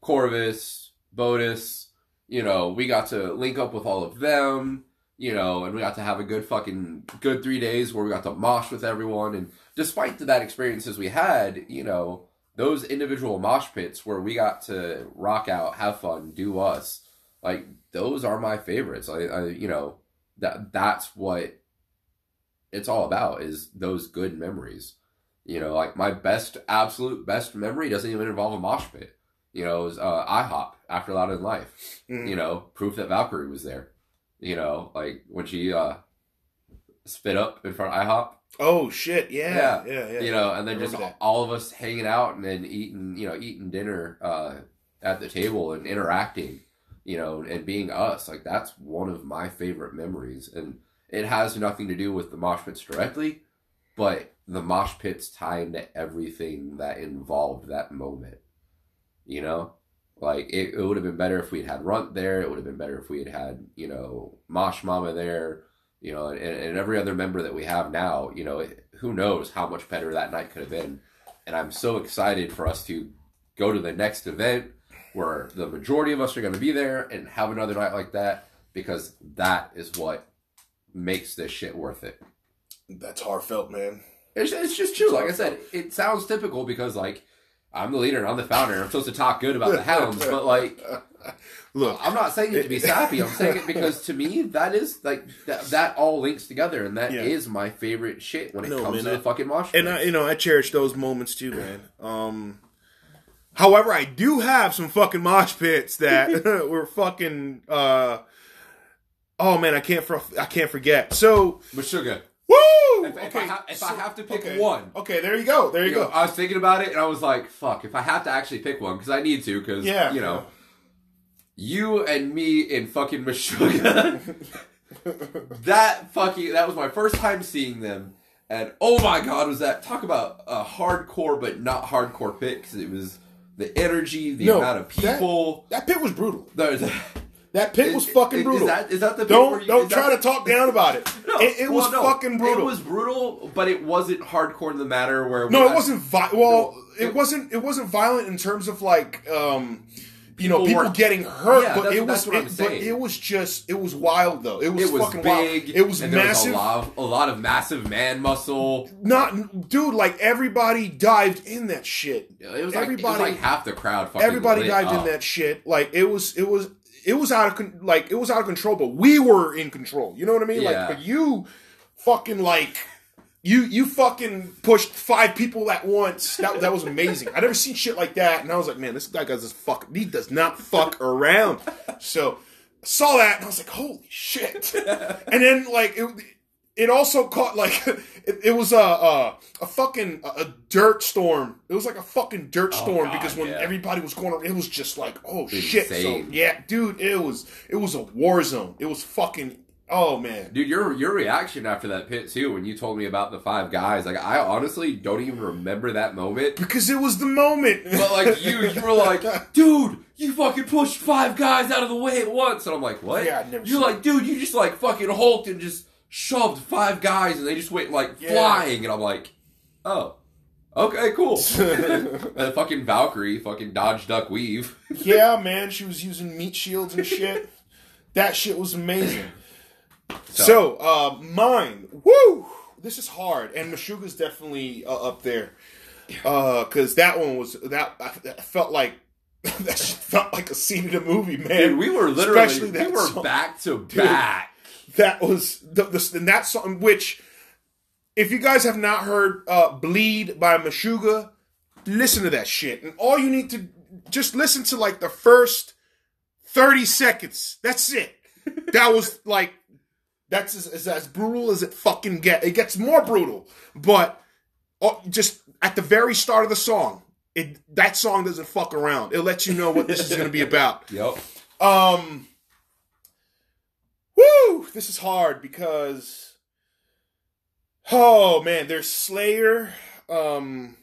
Corvus, Bodus, you know, we got to link up with all of them, you know, and we got to have a good fucking good three days where we got to mosh with everyone. And despite the bad experiences we had, you know, those individual mosh pits where we got to rock out, have fun, do us, like those are my favorites. I, I you know, that that's what it's all about is those good memories. You know, like my best, absolute best memory doesn't even involve a mosh pit. You know, it was uh, IHOP after Loud in Life. Mhm. You know, proof that Valkyrie was there. You know, like when she uh, spit up in front of IHOP. Oh shit! Yeah, yeah, yeah. You know, and then just that. all of us hanging out and then eating, you know, eating dinner uh, at the table and interacting. You know, and being us. Like that's one of my favorite memories, and it has nothing to do with the mosh pits directly, but the mosh pits tie into everything that involved that moment. You know, like it, it would have been better if we'd had Runt there. It would have been better if we had had you know Mosh Mama there. You know, and, and every other member that we have now. You know, it, who knows how much better that night could have been. And I'm so excited for us to go to the next event where the majority of us are going to be there and have another night like that because that is what makes this shit worth it. That's heartfelt, man. It's, it's just true. Like I said, it sounds typical because like I'm the leader and I'm the founder and I'm supposed to talk good about the hounds, but like Look, I'm not saying it to be sappy. I'm saying it because to me that is like that, that all links together and that is Yeah. my favorite shit when it No, comes man, to I- the fucking mosh and. I, you know, I cherish those moments too, man. Um, however, I do have some fucking mosh pits that were fucking. Uh, oh man, I can't. For, I can't forget. So, but sugar. woo. If, if, I, ha- if I have to pick okay. one, Okay, there you go. There you, you know, go. I was thinking about it and I was like, fuck, if I have to actually pick one, because I need to, because, yeah, you know, you and me in fucking Meshuggah, that fucking, that was my first time seeing them. And oh my god, was that, talk about a hardcore but not hardcore pit, because it was the energy, the No, amount of people. that pit was brutal. the- the- That pit was is- fucking brutal. Is that, is that the pit don't you- don't is that try to talk down about it. No, it, it well, was no, fucking brutal. It was brutal, but it wasn't hardcore in the matter where No, it wasn't. Vi- well, it, it- wasn't. It wasn't violent in terms of like, um, you know, People weren't- getting hurt. Yeah, but it was. that's what I'm it, but it was just. It was wild though. It was, It was fucking big. wild. It was massive. Was a, lot, a lot of massive man muscle. Not, dude. Like everybody dived in that shit. It was like, it was Everybody- like half the crowd. Fucking Everybody dived up. in that shit. Like it was. It was. It was out of con- like it was out of control, but we were in control. You know what I mean? Yeah. Like, but you, fucking like. You you fucking pushed five people at once. That that was amazing. I never seen shit like that, and I was like, man, this guy does this fuck. He does not fuck around. So I saw that, and I was like, holy shit. And then like it, it also caught like it, it was a, a a fucking a, a dirt storm. It was like a fucking dirt Oh, storm God, because when yeah. everybody was going, it was just like, oh shit. So yeah, dude, it was it was a war zone. It was fucking. Oh man. Dude, your your reaction after that pit too, when you told me about the five guys, like I honestly don't even remember that moment. Because it was the moment. But like you, you were like, dude, you fucking pushed five guys out of the way at once, and I'm like, what? Yeah, You're like, dude, you just like fucking hulked and just shoved five guys, and they just went like Yeah. flying, and I'm like, oh, Okay, cool. that fucking Valkyrie, fucking dodge, duck, weave. yeah, man, she was using meat shields and shit. that shit was amazing. So, so uh, mine, woo, this is hard, and Meshuggah's definitely uh, up there because uh, that one was that I, that felt like that felt like a scene in a movie, man. Dude, we were literally Especially we were song. back to Dude, back. That was the, the and that song which if you guys have not heard uh, "Bleed" by Meshuggah, listen to that shit. And all you need to just listen to like the first thirty seconds. That's it. that was like that's as, as, as, brutal as it fucking get. It gets more brutal, but oh, just at the very start of the song, it that song doesn't fuck around. It lets you know what this is going to be about. Yep. Um. Woo! This is hard because Oh man, there's Slayer. Um,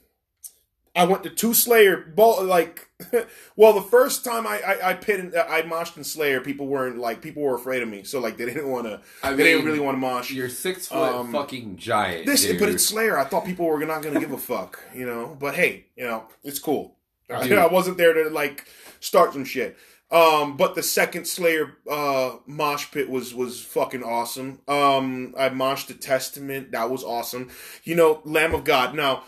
I went to two Slayer. Both like, well, the first time I I, I pit I moshed in Slayer, people weren't like people were afraid of me, so like they didn't want to. I mean, they didn't really want to mosh. You're six foot um, fucking giant. This, dude. but it's Slayer. I thought people were not going to give a fuck, you know. But hey, you know, it's cool. I wasn't there to like start some shit. Um, but the second Slayer uh, mosh pit was was fucking awesome. Um, I moshed the Testament. That was awesome. You know, Lamb of God. Now,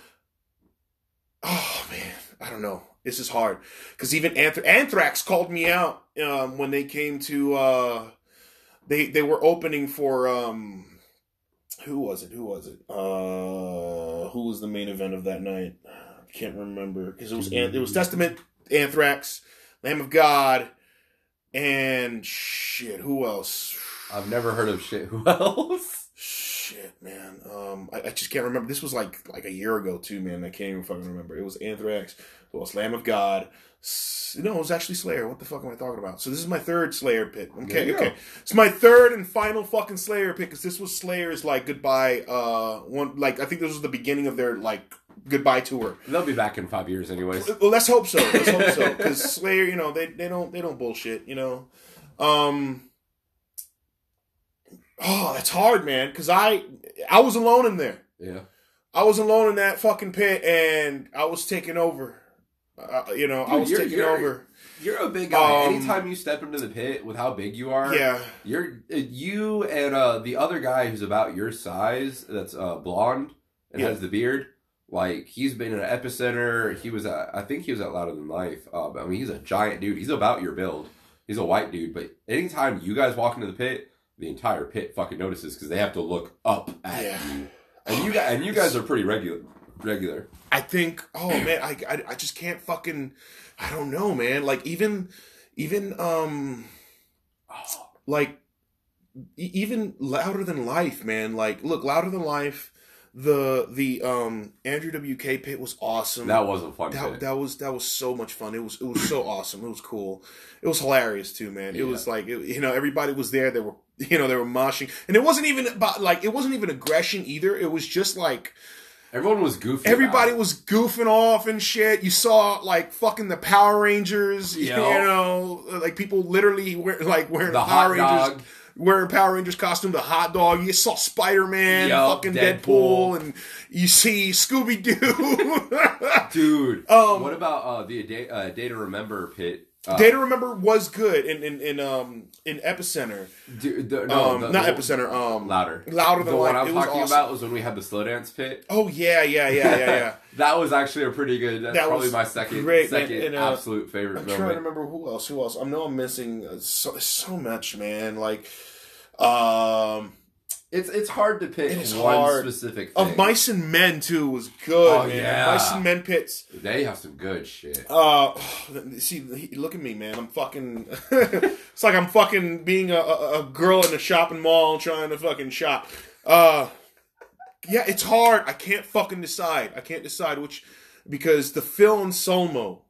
oh man, I don't know. This is hard because even Anth- Anthrax called me out um, when they came to. Uh, they they were opening for um, who was it? Who was it? Uh, who was the main event of that night? I can't remember because it was it was Testament, Anthrax, Lamb of God, and shit, who else? I've never heard of shit. Who else? Shit, man. Um, I, I, just can't remember. This was like like a year ago too, man. I can't even fucking remember. It was Anthrax. Who else? Lamb of God. No, it was actually Slayer. What the fuck am I talking about? So this is my third Slayer pit. Okay, okay. It's my third and final fucking Slayer pit because this was Slayer's like goodbye. Uh, one like I think this was the beginning of their like goodbye tour. They'll be back in five years, anyways. Well, let's hope so. Let's hope so. Because Slayer, you know, they they don't they don't bullshit. You know. Um. Oh, that's hard, man. Because I I was alone in there. Yeah. I was alone in that fucking pit, and I was taking over. Uh, you know, Dude, I was taking you're, over. You're a big guy. Um, Anytime you step into the pit with how big you are, yeah, you're you and uh, the other guy who's about your size, that's uh, blonde and yeah. has the beard. Like he's been an epicenter. He was at, I think he was at Louder Than Life. Uh, I mean, he's a giant dude. He's about your build. He's a white dude. But anytime you guys walk into the pit, the entire pit fucking notices because they have to look up at yeah. you. And you guys, and you guys are pretty regular. Regular. I think. Oh man, I, I I just can't fucking. I don't know, man. Like even even um, like even louder than life, man. Like look, louder than life the the um Andrew WK pit was awesome. That was a fun. That, pit. that was that was so much fun. It was it was so awesome. It was cool. It was hilarious too, man. It yeah. was like it, you know everybody was there. They were you know they were moshing, and it wasn't even about like it wasn't even aggression either. It was just like. Everyone was goofy. Everybody was goofing off and shit. You saw like fucking the Power Rangers, you know, like people literally wear, like wearing the Power Rangers. Dog wearing Power Rangers costume, the hot dog. You saw Spider Man, fucking Deadpool. Deadpool. and you see Scooby Doo. Dude, um, what about uh, the day, uh, Day to Remember pit? Uh, Day to Remember was good in in, in um in Epicenter. No, um, the, not the, Epicenter. Um, louder, louder than the one I'm talking awesome. about was when we had the slow dance pit. Oh yeah, yeah, yeah, yeah, yeah. that was actually a pretty good. That's that probably my second great, second and, uh, absolute favorite. I'm moment. trying to remember who else. Who else? I know I'm missing uh, so so much, man. Like um, it's it's hard to pick one hard. specific thing. Of Mice and Men too was good, oh, man. Yeah. Mice and Men pits. They have some good shit. Uh, see, look at me, man. I'm fucking. it's like I'm fucking being a, a, a, girl in a shopping mall trying to fucking shop. Uh, yeah, it's hard. I can't fucking decide. I can't decide which because the Phil Anselmo.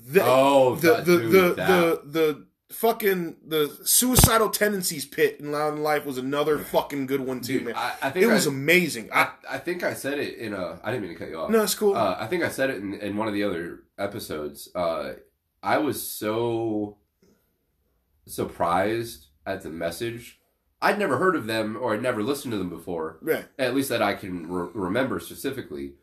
The, oh, the the, dude, the, the, the fucking the suicidal tendencies pit in Loud in Life was another fucking good one too, Dude, man. I, I think it was amazing. I, I think I said it in a. I didn't mean to cut you off. No, it's cool. Uh, I think I said it in, in one of the other episodes. Uh, I was so surprised at the message. I'd never heard of them or I'd never listened to them before. Right. At least that I can re- remember specifically.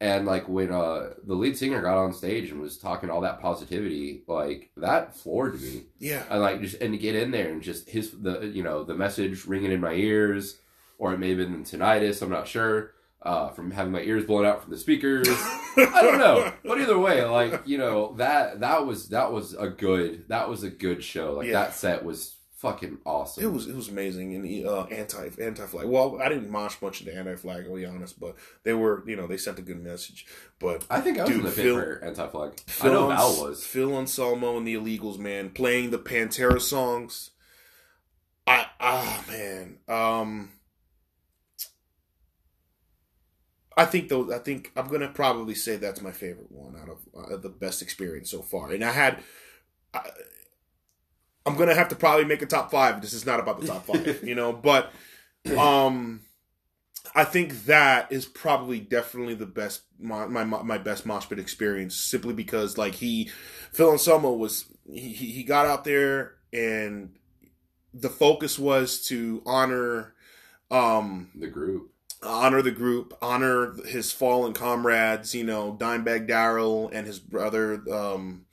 And like when uh the lead singer got on stage and was talking all that positivity, like that floored me. Yeah. and like just and to get in there and just his the you know the message ringing in my ears, or it may have been tinnitus. I'm not sure. Uh, from having my ears blown out from the speakers, I don't know. But either way, like you know that that was that was a good that was a good show. Like Yeah. that set was fucking awesome. It was it was amazing and uh, anti anti flag. Well, I didn't mosh much into anti flag. I'll be honest, but they were you know they sent a good message. But I think I was Dude, in Phil- for anti flag. I know Val was. Phil Anselmo and the Illegals, man, playing the Pantera songs. I ah man, um, I think though I think I'm gonna probably say that's my favorite one out of uh, the best experience so far. And I had, I, I'm gonna have to probably make a top five. This is not about the top five, you know, but um. I think that is probably definitely the best my my, my best mosh pit experience simply because like he Phil Anselmo was he he got out there and the focus was to honor um The group. honor the group, honor his fallen comrades, you know, Dimebag Darrell and his brother um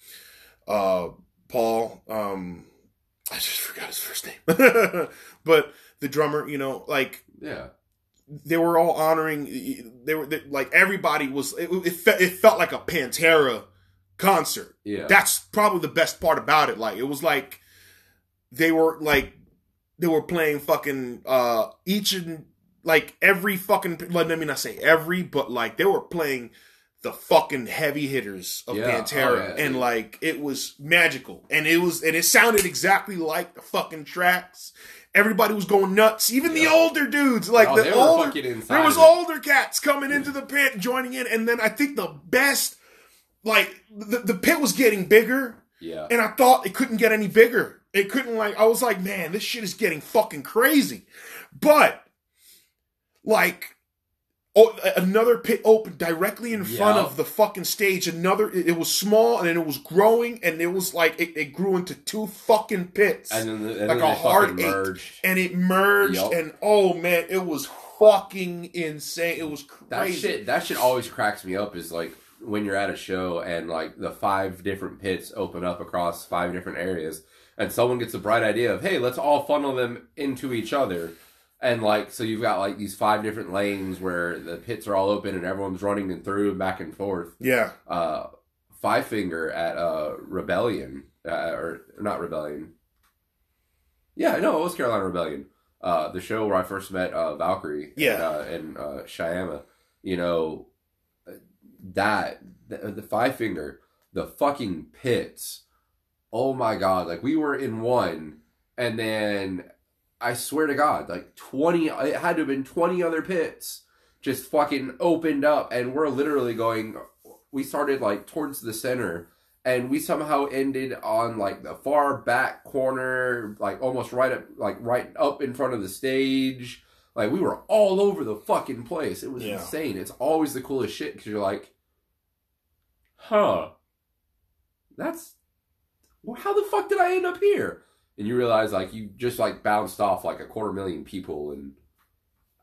uh Paul um I just forgot his first name. but the drummer, you know, like Yeah. they were all honoring they were they, like everybody was it, it, fe- it felt like a pantera concert Yeah. that's probably the best part about it like it was like they were like they were playing fucking uh each and like every fucking let me not say every but like they were playing the fucking heavy hitters of Yeah. Pantera Oh, yeah. and like it was magical and it was and it sounded exactly like the fucking tracks everybody was going nuts even the older dudes like Oh, the older there was older cats coming into the pit joining in and then I think the best like the, the pit was getting bigger Yeah. and I thought it couldn't get any bigger. It couldn't like I was like, man, this shit is getting fucking crazy. But like oh, another pit opened directly in front of the fucking stage. Another it, it was small and then it was growing and it was like it, it grew into two fucking pits. And then, the, and like then a hard eight. and it merged Yup. and oh man, it was fucking insane. It was crazy. That shit that shit always cracks me up is like when you're at a show and like the five different pits open up across five different areas and someone gets a bright idea of hey let's all funnel them into each other and like so you've got like these five different lanes where the pits are all open and everyone's running and through and back and forth Yeah. uh five finger at uh rebellion uh, or not rebellion yeah no it was carolina rebellion uh the show where i first met uh valkyrie Yeah. and, uh, and uh Shyama, you know that the, the five finger the fucking pits oh my god like we were in one and then i swear to god like 20 it had to have been 20 other pits just fucking opened up and we're literally going we started like towards the center and we somehow ended on like the far back corner like almost right up like right up in front of the stage. Like we were all over the fucking place. It was Yeah. insane. It's always the coolest shit because you're like huh. That's well, how the fuck did i end up here and you realize like you just like bounced off like a quarter million people and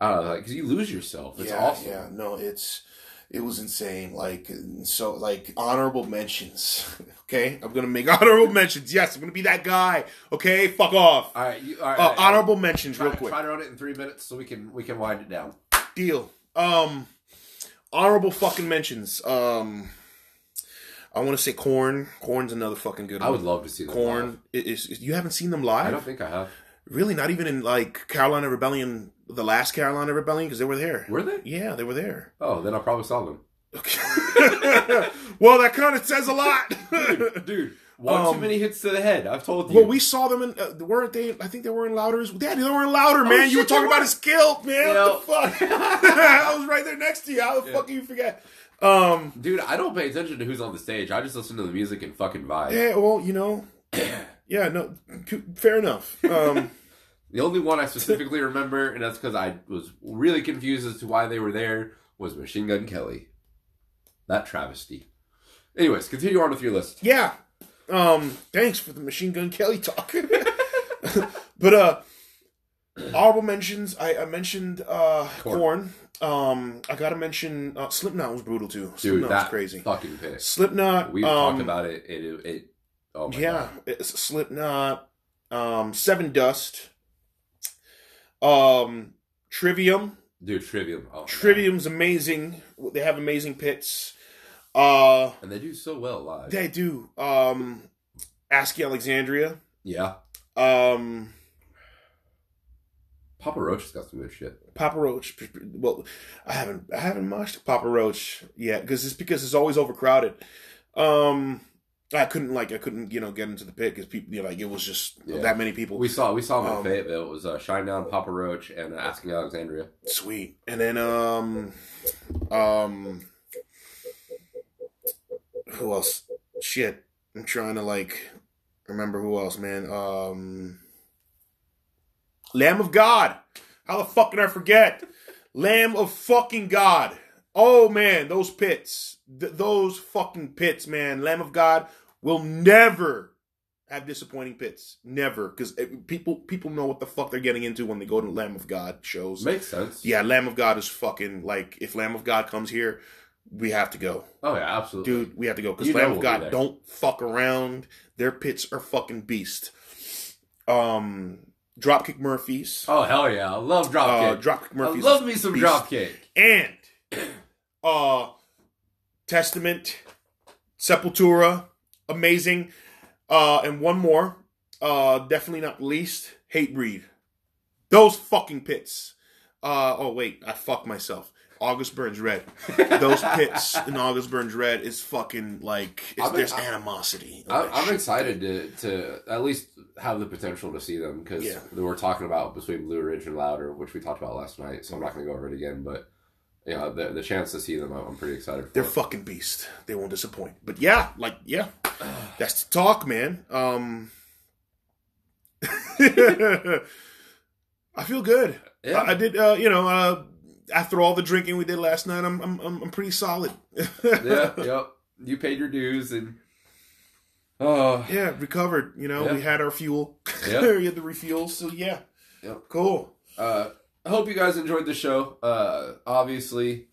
I don't know, like, cause you lose yourself. It's yeah, awesome. Yeah, no, it's it was insane. Like so, like honorable mentions. Okay, I'm gonna make honorable mentions. Yes, I'm gonna be that guy. Okay, fuck off. All right, you, all right, Uh, all right. honorable mentions, Try, real quick. try to run it in three minutes so we can we can wind it down. Deal. Um, honorable fucking mentions. Um, I want to say Korn. Korn's another fucking good I one. would love to see Korn. is you haven't seen them live? I don't think I have. Really, not even in like Carolina Rebellion, the last Carolina Rebellion, because they were there. Were they? Yeah, they were there. Oh, then I probably saw them. Okay. well, that kind of says a lot. Dude, one Um, too many hits to the head. I've told you. Well, we saw them in. Uh, weren't they? I think they were in Louder's. Daddy, they were in Louder, man. you were Oh, talking about his kilt, man. You know- What the fuck? I was right there next to you. How the Yeah. fuck can you forget? Um. Dude, I don't pay attention to who's on the stage. I just listen to the music and fucking vibe. Yeah. Well, you know. Yeah. No. Fair enough. Um. The only one I specifically remember, and that's because I was really confused as to why they were there, was Machine Gun Kelly. That travesty. Anyways, continue on with your list. yeah. Um. Thanks for the Machine Gun Kelly talk. but uh, honorable mentions. I, I mentioned uh Korn. corn. Um, I gotta mention uh, Slipknot was brutal too. Dude, Slipknot that was crazy. fucking pit. Slipknot. We've um, talked about it. It, it, it oh my yeah, god. it's Slipknot, um, Sevendust, um, Trivium. Dude, Trivium. Oh my God. Trivium's amazing. They have amazing pits. Uh, And they do so well live. they do. Um, Asking Alexandria. yeah. Um, Papa Roach has got some good shit. Papa Roach. Well, I haven't I haven't watched Papa Roach yet because it's because it's always overcrowded. Um, I couldn't like I couldn't you know get into the pit because people you know, like it was just Yeah. that many people. We saw we saw in Um, Fayetteville. It was uh, Shinedown, Papa Roach, and uh, Asking Alexandria. Sweet. And then um um who else? Shit. I'm trying to like remember who else, man. Um Lamb of God. How the fuck did I forget? Lamb of fucking God. Oh man, those pits. Th- those fucking pits, man. Lamb of God will never have disappointing pits. Never. Because people people know what the fuck they're getting into when they go to Lamb of God shows. Makes sense. Yeah, Lamb of God is fucking like if Lamb of God comes here, we have to go, Oh yeah, absolutely. dude. We have to go because Lamb we'll of God don't fuck around. Their pits are fucking beast. Um, Dropkick Murphys, Oh hell yeah, I love uh, Dropkick. Dropkick I Murphys, love me some beast. Dropkick. and uh, Testament, Sepultura, amazing. Uh, and one more, uh, definitely not least, Hatebreed. Those fucking pits. Uh, oh wait, I fucked myself. August Burns Red. Those pits in August Burns Red is fucking like I'm- there's I'm- animosity. I, That I'm excited to to at least have the potential to see them because Yeah. we're talking about between Blue Ridge and Louder, which we talked about last night. So I'm not going to go over it again, but yeah, the the chance to see them, I'm I'm pretty excited. For. They're fucking beast. They won't disappoint. But yeah, like yeah, that's the talk, man. Um, I feel good. yeah, I, I did. Uh, you know, uh, after all the drinking we did last night, I'm I'm I'm, pretty solid. yeah, yep. You paid your dues and oh yeah, recovered. You know, Yeah. we had our fuel. Yeah. we had the refuels. So yeah, Yep. cool. uh, I hope you guys enjoyed the show. Uh, obviously,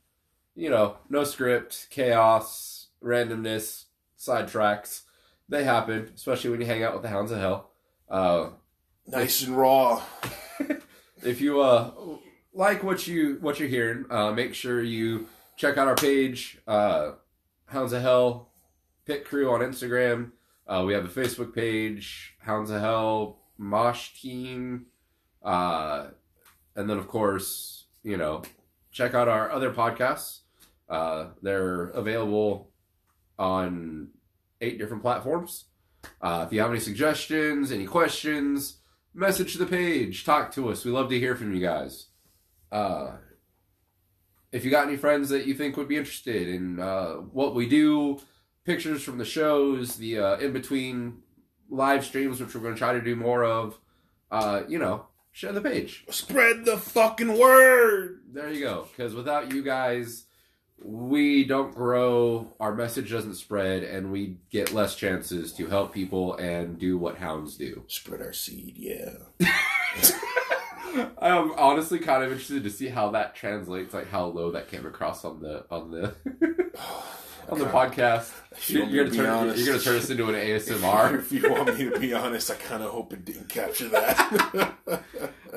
you know, no script, chaos, randomness, sidetracks. They happen, especially when you hang out with the Hounds of Hell. Uh, Nice and raw. if you uh like what you what you're hearing, uh, make sure you check out our page, uh, Hounds of Hell Pit Crew on Instagram. Uh, we have a Facebook page, Hounds of Hell Mosh Team, uh, and then of course, you know, check out our other podcasts. Uh, they're available on eight different platforms. Uh, if you have any suggestions, any questions, message the page, talk to us. We love to hear from you guys. Uh, if you got any friends that you think would be interested in uh, what we do, pictures from the shows, the uh, in between live streams, which we're going to try to do more of, uh, you know, share the page. Spread the fucking word. There you go. Because without you guys, we don't grow, our message doesn't spread, and we get less chances to help people and do what hounds do. Spread our seed. Yeah. I'm honestly kind of interested to see how that translates, like how low that came across on the on the on the podcast. You You're, gonna turn honest- you're gonna turn us into an ASMR. if you want me to be honest, I kind of hope it didn't capture that.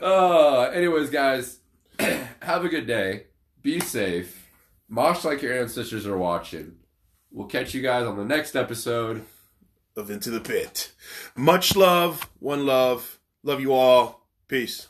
uh, anyways, guys, have a good day. Be safe. Mosh like your ancestors are watching. We'll catch you guys on the next episode. of Into the Pit. Much love, one love. Love you all. Peace.